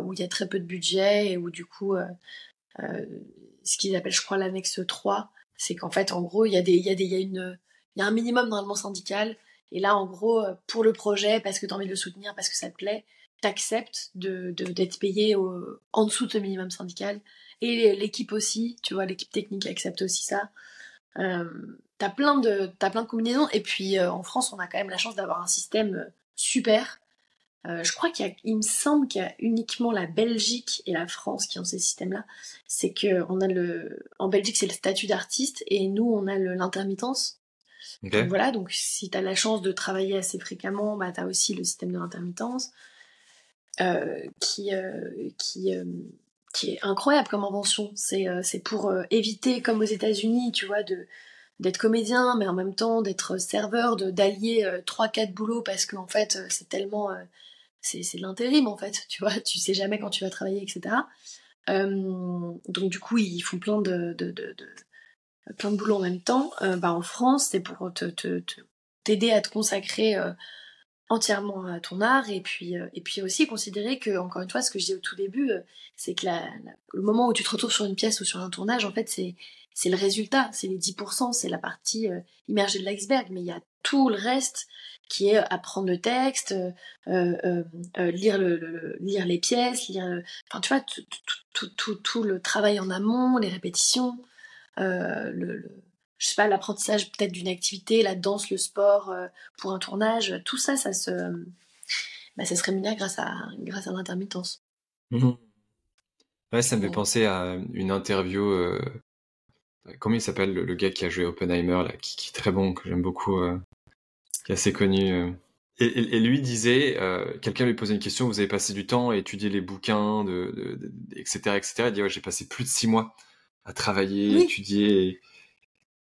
où il y a très peu de budget et où du coup, ce qu'ils appellent, je crois, l'annexe 3, c'est qu'en fait, en gros, il y a y y un minimum normalement syndical. Et là, en gros, pour le projet, parce que tu as envie de le soutenir, parce que ça te plaît, t'acceptes de, d'être payé en dessous de ce minimum syndical et l'équipe aussi, tu vois, l'équipe technique accepte aussi ça. Euh, t'as plein de t'as plein de combinaisons et puis euh, en France on a quand même la chance d'avoir un système euh, super Euh, je crois qu'il me semble qu'il y a uniquement la Belgique et la France qui ont ces systèmes-là. C'est que on a le, en Belgique c'est le statut d'artiste et nous on a l'intermittence. Donc voilà, donc si tu as la chance de travailler assez fréquemment, bah, tu as aussi le système de l'intermittence qui, qui, qui est incroyable comme invention. C'est pour éviter, comme aux États-Unis, tu vois, d'être comédien, mais en même temps d'être serveur, d'allier trois quatre boulots parce qu'en fait c'est tellement c'est de l'intérim en fait, tu vois, tu sais jamais quand tu vas travailler, etc. Euh, donc du coup, ils font plein de, de, de, plein de boulot en même temps. Euh, bah, en France, c'est pour te, t'aider à te consacrer euh, entièrement à ton art et puis et puis aussi considérer que encore une fois ce que je dis au tout début c'est que le moment où tu te retrouves sur une pièce ou sur un tournage en fait c'est c'est le résultat c'est les 10% c'est la partie immergée de l'iceberg. Mais il y a tout le reste qui est apprendre le texte, euh, euh, euh, lire, le, lire les pièces, lire, enfin tu vois, tout, tout, tout, tout, le travail en amont, les répétitions, le, je sais pas, l'apprentissage peut-être d'une activité, la danse, le sport pour un tournage, tout ça, ça se, bah, ça se rémunère grâce à, grâce à l'intermittence.
Mmh ouais, ça me fait penser à une interview. comment il s'appelle le, gars qui a joué Oppenheimer là, qui, qui est très bon, que j'aime beaucoup qui est assez connu. Euh. Et, lui disait, euh, quelqu'un lui posait une question, vous avez passé du temps à étudier les bouquins, de, etc., etc. Il dit, ouais, j'ai passé plus de six mois à travailler, étudier.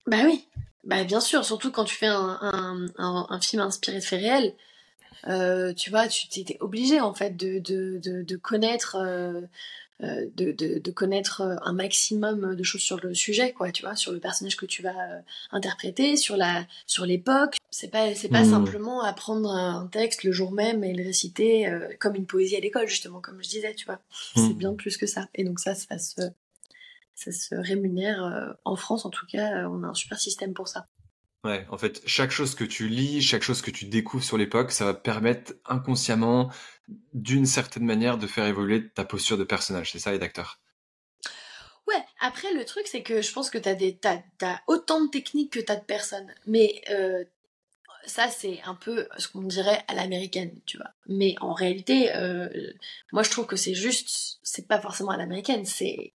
Bah oui, bah bien sûr, surtout quand tu fais un, un, film inspiré de faits réels. Euh, tu vois, tu étais obligé en fait de, de, de connaître euh, de, de, connaître euh, un maximum de choses sur le sujet, quoi, tu vois, sur le personnage que tu vas euh, interpréter, sur la, sur l'époque. C'est pas, c'est pas hmm. simplement apprendre un texte le jour même et le réciter comme une poésie à l'école, justement, comme je disais, tu vois. C'est hmm. bien plus que ça. Et donc ça, ça se, ça se rémunère en France, en tout cas, on a un super système pour ça.
Ouais, en fait, chaque chose que tu lis, chaque chose que tu découvres sur l'époque, ça va permettre inconsciemment, d'une certaine manière, de faire évoluer ta posture de personnage, c'est ça, et d'acteur.
Ouais, après, le truc, c'est que je pense que t'as, des, autant de techniques que t'as de personnes. Mais euh, ça, c'est un peu ce qu'on dirait à l'américaine, tu vois. Mais en réalité, euh, moi, je trouve que c'est juste, c'est pas forcément à l'américaine, c'est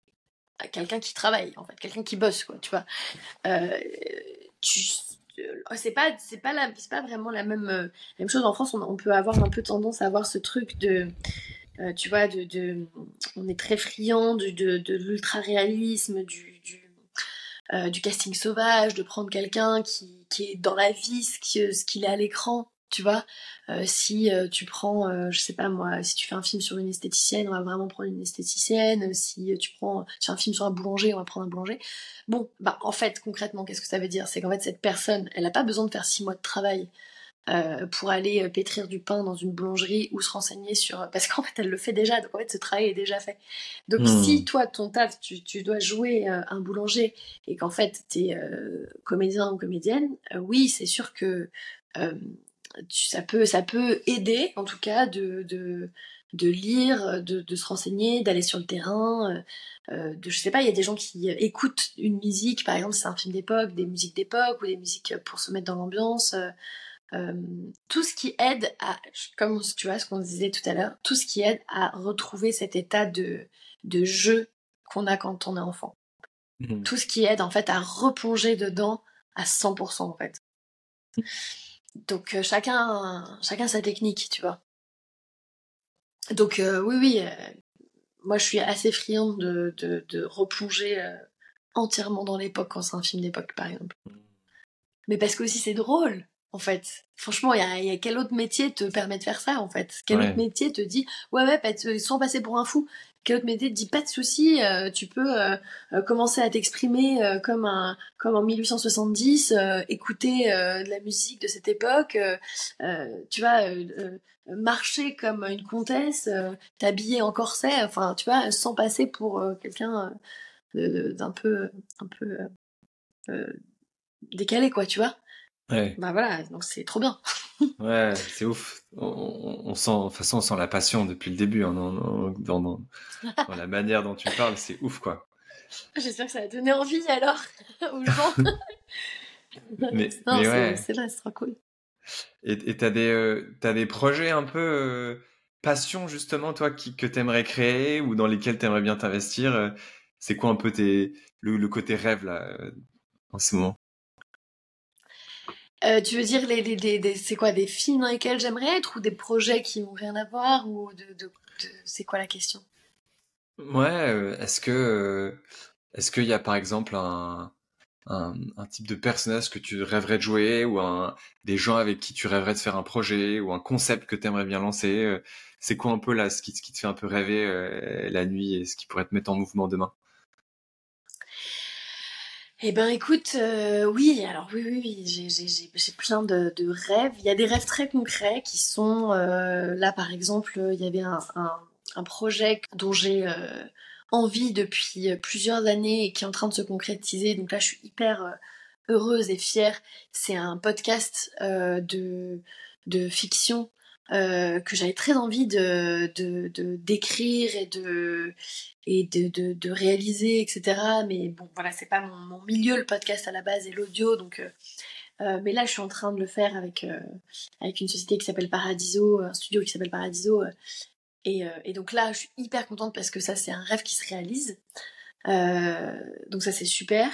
quelqu'un qui travaille, en fait, quelqu'un qui bosse, quoi, tu vois. Euh, euh, c'est pas c'est pas pas vraiment la même euh, chose en France on, peut avoir un peu tendance à avoir ce truc de euh, tu vois de, on est très friand de, de, l'ultra réalisme du du, du, casting sauvage de prendre quelqu'un qui, qui est dans la vie ce qu'il est à l'écran tu vois, euh, si euh, tu prends, euh, je sais pas moi, si tu fais un film sur une esthéticienne, on va vraiment prendre une esthéticienne. Si tu prends, tu un film sur un boulanger, on va prendre un boulanger. Bon, bah en fait, concrètement, qu'est-ce que ça veut dire? C'est qu'en fait, cette personne, elle n'a pas besoin de faire six mois de travail pour aller pétrir du pain dans une boulangerie ou se renseigner sur... Parce qu'en fait, elle le fait déjà, donc en fait, ce travail est déjà fait. Donc hmm. si toi, ton taf, tu, tu dois jouer un boulanger et qu'en fait, tu es comédien ou comédienne, oui, c'est sûr que ça peut, ça peut aider, en tout cas, de, de, de lire, de, de, se renseigner, d'aller sur le terrain. Euh, euh, de, je sais pas, il y a des gens qui écoutent une musique, par exemple, c'est un film d'époque, des musiques d'époque ou des musiques pour se mettre dans l'ambiance. Euh, tout ce qui aide à, comme tu vois ce qu'on disait tout à l'heure, tout ce qui aide à retrouver cet état de, de jeu qu'on a quand on est enfant. Mmh. Tout ce qui aide en fait à replonger dedans à 100% en fait. Donc euh, chacun, chacun sa technique, tu vois. Donc euh, oui, oui, euh, moi je suis assez friande de, de, de replonger entièrement dans l'époque quand c'est un film d'époque, par exemple. Mais parce que aussi c'est drôle, en fait. Franchement, il y a, y a, quel autre métier te permet de faire ça, en fait? Quel autre métier te dit, ouais, ouais, sans passer pour un fou, métier te dit, pas de souci, tu peux commencer à t'exprimer comme, un, comme en 1870, écouter de la musique de cette époque, tu vois, marcher comme une comtesse, t'habiller en corset, enfin, tu vois, sans passer pour quelqu'un d'un peu, un peu décalé, quoi, tu vois Ouais. Bah voilà, donc c'est trop bien.
ouais, c'est ouf. On, sent, de toute façon, on sent la passion depuis le début hein, dans, dans, la manière dont tu parles, c'est ouf quoi.
J'espère que ça va donner envie alors aux gens. mais, non, c'est là, c'est trop cool.
Et t'as des, euh, des projets un peu euh, passion justement, toi, qui, que t'aimerais créer ou dans lesquels t'aimerais bien t'investir euh, C'est quoi un peu tes, le, côté rêve là en ce moment?
Tu veux dire les, les, c'est quoi des films dans lesquels j'aimerais être ou des projets qui n'ont rien à voir ou de, c'est quoi la question?
Ouais, est-ce que est-ce qu'il y a par exemple un, un, type de personnage que tu rêverais de jouer ou un, des gens avec qui tu rêverais de faire un projet ou un concept que tu aimerais bien lancer euh, C'est quoi un peu là ce qui, ce qui te fait un peu rêver euh, la nuit et ce qui pourrait te mettre en mouvement demain?
Eh ben écoute, euh, oui, alors oui, oui, oui j'ai plein de, de, rêves. Il y a des rêves très concrets qui sont, là par exemple, il y avait un, un, projet dont j'ai envie depuis euh, plusieurs années et qui est en train de se concrétiser. Donc là, je suis hyper euh, heureuse et fière. C'est un podcast euh, de, de fiction euh, que j'avais très envie de, d'écrire et de et de, de, de, réaliser etc mais bon voilà c'est pas mon, mon, milieu le podcast à la base et l'audio donc euh, mais là je suis en train de le faire avec avec une société qui s'appelle Paradiso un studio qui s'appelle Paradiso euh, et, donc là, je suis hyper contente parce que ça, c'est un rêve qui se réalise. Euh, donc ça, c'est super.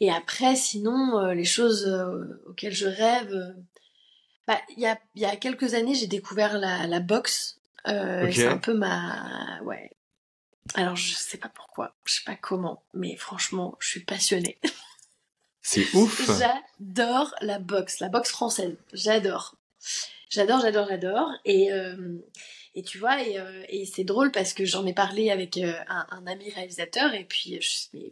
Et après, sinon, euh, les choses auxquelles je rêve, bah, il y, a, y a quelques années, j'ai découvert la, la boxe. C'est un peu ma... Ouais. Alors, je sais pas pourquoi, je sais pas comment, mais franchement, je suis passionnée.
C'est ouf
J'adore la boxe, la boxe française. J'adore. J'adore, j'adore, j'adore. Et, et tu vois, euh, et, c'est drôle parce que j'en ai parlé avec euh, un, ami réalisateur, et puis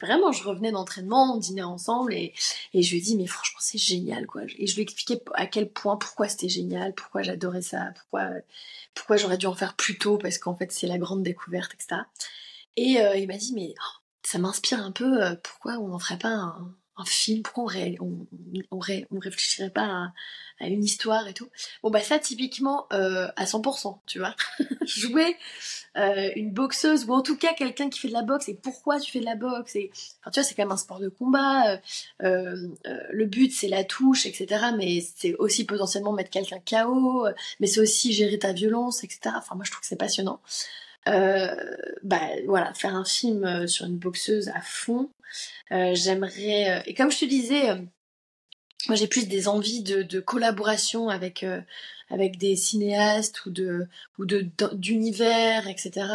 vraiment, je revenais d'entraînement, on dînait ensemble, et, je lui ai dit, mais franchement, c'est génial, quoi. Et je lui ai expliqué à quel point, pourquoi c'était génial, pourquoi j'adorais ça, pourquoi, pourquoi j'aurais dû en faire plus tôt, parce qu'en fait, c'est la grande découverte, etc. Et euh, il m'a dit, mais oh, ça m'inspire un peu, pourquoi on n'en ferait pas un, un film, pourquoi on, on, on, réfléchirait pas à, une histoire et tout. Bon bah ça typiquement euh, à 100%, tu vois. Jouer euh, une boxeuse ou en tout cas quelqu'un qui fait de la boxe et pourquoi tu fais de la boxe et enfin tu vois c'est quand même un sport de combat. Euh, euh, euh le but c'est la touche etc. Mais c'est aussi potentiellement mettre quelqu'un KO. Mais c'est aussi gérer ta violence etc. Enfin moi je trouve que c'est passionnant. Euh, bah voilà, faire un film euh, sur une boxeuse à fond. Euh, j'aimerais, et comme je te disais, moi j'ai plus des envies de, collaboration avec avec des cinéastes ou de ou de d'univers, etc.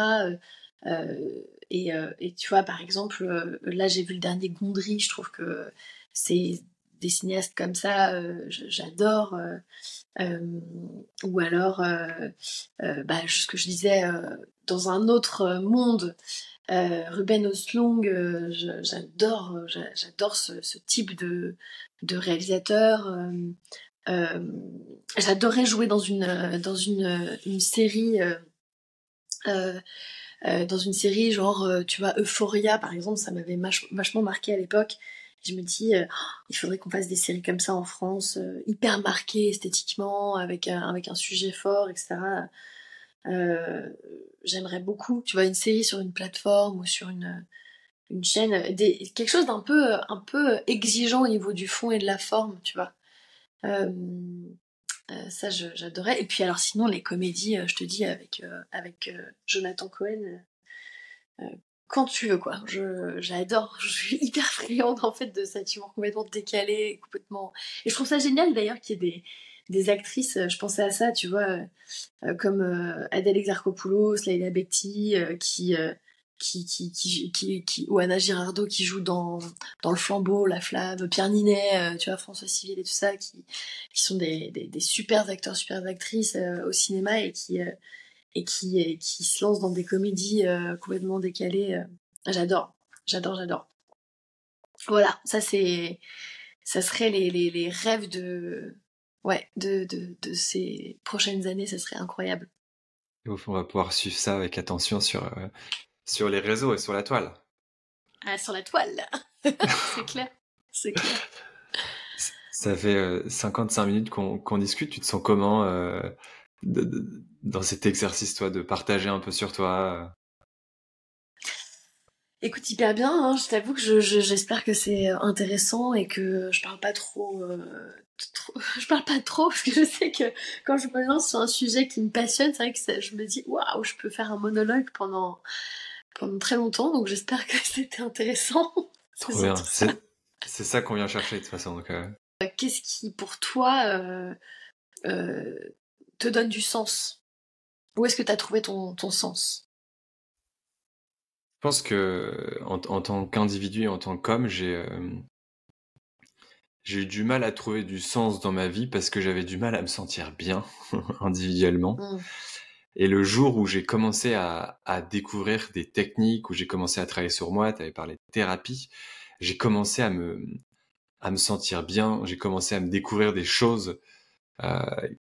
et, et tu vois, par exemple, là j'ai vu le dernier Gondry, je trouve que c'est des cinéastes comme ça, j'adore. ou alors, bah, ce que je disais, dans un autre monde. Euh, Ruben Oslung, euh, j'adore, j'adore ce, type de, réalisateur. Euh, j'adorais jouer dans une dans une, série. dans une série genre tu vois Euphoria par exemple ça m'avait vachement marqué à l'époque je me dis oh, il faudrait qu'on fasse des séries comme ça en France hyper marquées esthétiquement avec un, avec un sujet fort etc euh, j'aimerais beaucoup, tu vois, une série sur une plateforme ou sur une, une chaîne, quelque chose d'un peu, un peu exigeant au niveau du fond et de la forme, tu vois. Euh, euh, ça, j'adorais. Et puis alors sinon, les comédies, je te dis, avec, avec Jonathan Cohen, quand tu veux, quoi. J'adore. Je, suis hyper friande, en fait, de cet humour complètement décalé, complètement... Et je trouve ça génial, d'ailleurs, qu'il y ait des des actrices, euh, je pensais à ça, tu vois, euh, euh, comme Adèle Exarchopoulos, Leila Bekti, qui, qui, qui, qui, ou Anna Girardot qui joue dans, dans Le Flambeau, La Flamme, Pierre Ninet, tu vois, François Civil et tout ça, qui, qui sont des, des, des super acteurs, super actrices au cinéma et qui, et qui, qui se lancent dans des comédies complètement décalées. j'adore, j'adore, j'adore. Voilà, ça c'est, ça serait les, les rêves de, ouais, de, de, de, ces prochaines années, ça serait incroyable.
Et on va pouvoir suivre ça avec attention sur, euh, sur les réseaux et sur la toile.
Ah, sur la toile C'est clair, c'est clair.
Ça fait 55 euh, minutes qu'on discute. Tu te sens comment euh, dans cet exercice, toi, de partager un peu sur toi
Écoute, hyper bien, hein. je t'avoue que j'espère que c'est intéressant et que je parle pas trop, euh, Je parle pas trop parce que je sais que quand je me lance sur un sujet qui me passionne, c'est vrai que je me dis waouh, je peux faire un monologue pendant, pendant très longtemps, donc j'espère que c'était intéressant.
Trop bien, c'est ça qu'on vient chercher de toute façon. Euh.
Qu'est-ce qui pour toi euh, te donne du sens? Où est-ce que tu as trouvé ton, ton sens?
Je pense que en, tant qu'individu et en tant qu'homme, j'ai euh, j'ai eu du mal à trouver du sens dans ma vie parce que j'avais du mal à me sentir bien individuellement. Mmh. Et le jour où j'ai commencé à, à, découvrir des techniques, où j'ai commencé à travailler sur moi, tu avais parlé de thérapie, j'ai commencé à me, à me sentir bien, j'ai commencé à me découvrir des choses euh,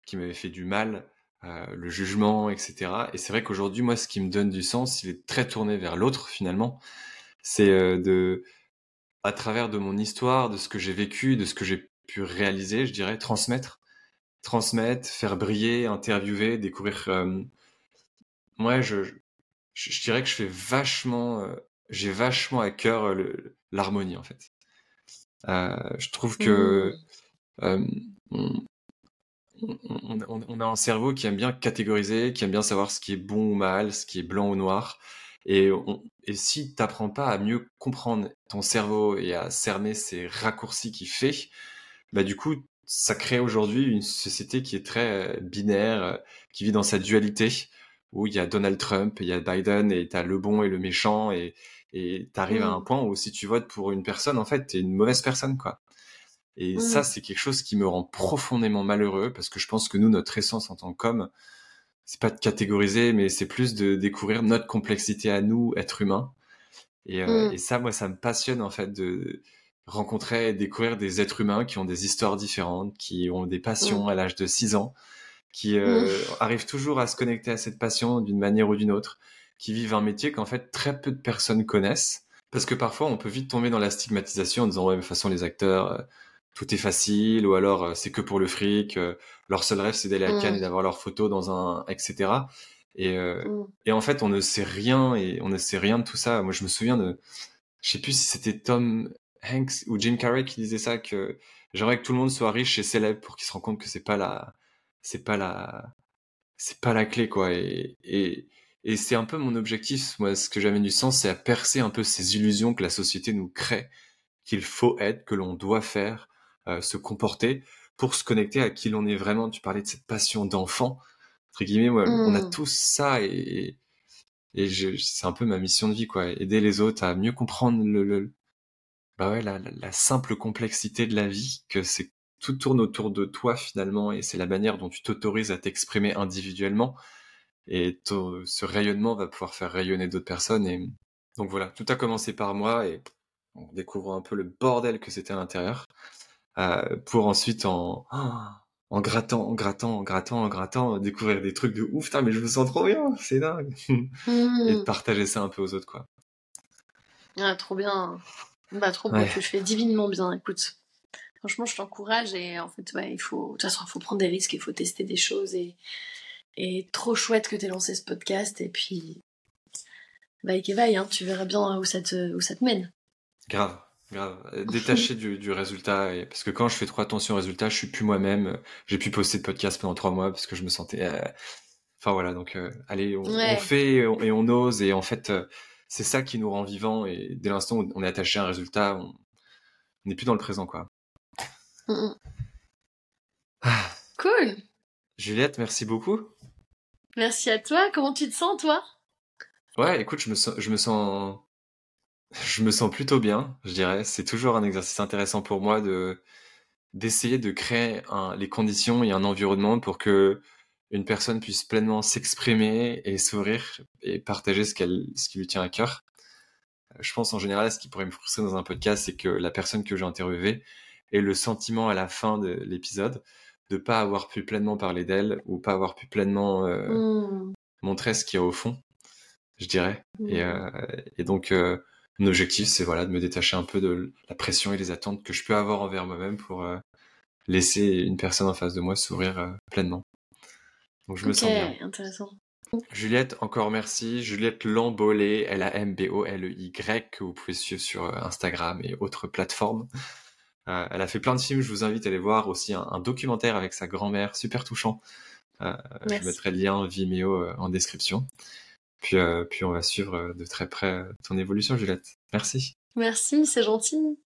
qui m'avaient fait du mal, euh, le jugement, etc. Et c'est vrai qu'aujourd'hui, moi, ce qui me donne du sens, il est très tourné vers l'autre finalement. C'est euh, de, à travers de mon histoire, de ce que j'ai vécu, de ce que j'ai pu réaliser, je dirais, transmettre, transmettre, faire briller, interviewer, découvrir. Euh... Moi, je, je, dirais que je fais vachement, euh, j'ai vachement à cœur l'harmonie en fait. je trouve que mmh on, a un cerveau qui aime bien catégoriser, qui aime bien savoir ce qui est bon ou mal, ce qui est blanc ou noir. Et, et si tu n'apprends pas à mieux comprendre ton cerveau et à cerner ces raccourcis qu'il fait, bah du coup, ça crée aujourd'hui une société qui est très euh, binaire, euh, qui vit dans sa dualité, où il y a Donald Trump, il y a Biden, et tu as le bon et le méchant, et tu arrives à mmh. un point où si tu votes pour une personne, en fait, tu es une mauvaise personne, quoi. Et mmh. ça, c'est quelque chose qui me rend profondément malheureux parce que je pense que nous, notre essence en tant qu'homme, c'est pas de catégoriser, mais c'est plus de découvrir notre complexité à nous, être humains. Et, euh, mmh. et, ça, moi, ça me passionne en fait de rencontrer et découvrir des êtres humains qui ont des histoires différentes, qui ont des passions mmh. à l'âge de 6 ans, qui euh, arrivent toujours à se connecter à cette passion d'une manière ou d'une autre, qui vivent un métier qu'en fait très peu de personnes connaissent. Parce que parfois, on peut vite tomber dans la stigmatisation en disant, ouais, de toute façon, les acteurs, euh, tout est facile ou alors euh, c'est que pour le fric. Euh, leur seul rêve c'est d'aller à Cannes et mmh. d'avoir leur photo dans un etc. Et, euh, mmh. et en fait on ne sait rien et on ne sait rien de tout ça. Moi je me souviens de, je sais plus si c'était Tom Hanks ou Jim Carrey qui disait ça que j'aimerais que tout le monde soit riche et célèbre pour qu'ils se rendent compte que c'est pas la, c'est pas la, c'est pas la clé quoi. Et, et, et c'est un peu mon objectif. Moi ce que j'avais du sens c'est à percer un peu ces illusions que la société nous crée qu'il faut être, que l'on doit faire, se comporter pour se connecter à qui l'on est vraiment. Tu parlais de cette passion d'enfant, entre guillemets, on a mmh. tous ça et, et c'est un peu ma mission de vie, quoi. Aider les autres à mieux comprendre le, bah ouais, la, simple complexité de la vie, que c'est tout tourne autour de toi finalement, et c'est la manière dont tu t'autorises à t'exprimer individuellement, et ce rayonnement va pouvoir faire rayonner d'autres personnes. Et donc voilà, tout a commencé par moi, et on découvre un peu le bordel que c'était à l'intérieur. Euh, pour ensuite en, en grattant, en grattant, en grattant, en grattant, découvrir des trucs de ouf, putain, mais je me sens trop bien, c'est dingue. Mmh. Et de partager ça un peu aux autres, quoi.
Ah, trop bien. Bah, trop bien, tu fais divinement bien, écoute. Franchement, je t'encourage et en fait, ouais, il faut, de toute façon, il faut prendre des risques, il faut tester des choses et, et trop chouette que tu aies lancé ce podcast et puis, bah, et hein, tu verras bien où ça te, où ça te mène.
Grave. Grave. Détaché du, du, résultat. Et, parce que quand je fais trop attention au résultat, je suis plus moi-même. J'ai pu poster de podcast pendant trois mois parce que je me sentais. Euh, enfin voilà, donc euh, allez, on, fait et on, ose. Et en fait, euh, c'est ça qui nous rend vivants. Et dès l'instant où on est attaché à un résultat, on n'est plus dans le présent, quoi.
Ah. Cool.
Juliette, merci beaucoup.
Merci à toi. Comment tu te sens, toi?
Ouais, écoute, je me sens, je me sens je me sens plutôt bien, je dirais. C'est toujours un exercice intéressant pour moi de d'essayer de créer les conditions et un environnement pour que une personne puisse pleinement s'exprimer et sourire et partager ce qu'elle ce qui lui tient à cœur. Euh, je pense en général ce qui pourrait me frustrer dans un podcast, c'est que la personne que j'ai interviewée ait le sentiment à la fin de l'épisode de pas avoir pu pleinement parler d'elle ou pas avoir pu pleinement euh, mmh. montrer ce qu'il y a au fond, je dirais. Et, mmh. euh, et, donc mon objectif, c'est voilà de me détacher un peu de la pression et les attentes que je peux avoir envers moi-même pour euh, laisser une personne en face de moi sourire euh, pleinement. Donc je me sens bien.
intéressant.
Juliette, encore merci. Juliette Lambolé, L-A-M-B-O-L-E-Y, que vous pouvez suivre sur euh, Instagram et autres plateformes. Euh, elle a fait plein de films, je vous invite à aller voir aussi un, documentaire avec sa grand-mère, super touchant. Je mettrai le lien Vimeo en description. Puis, puis on va suivre de très près ton évolution, Juliette. Merci.
Merci, c'est gentil.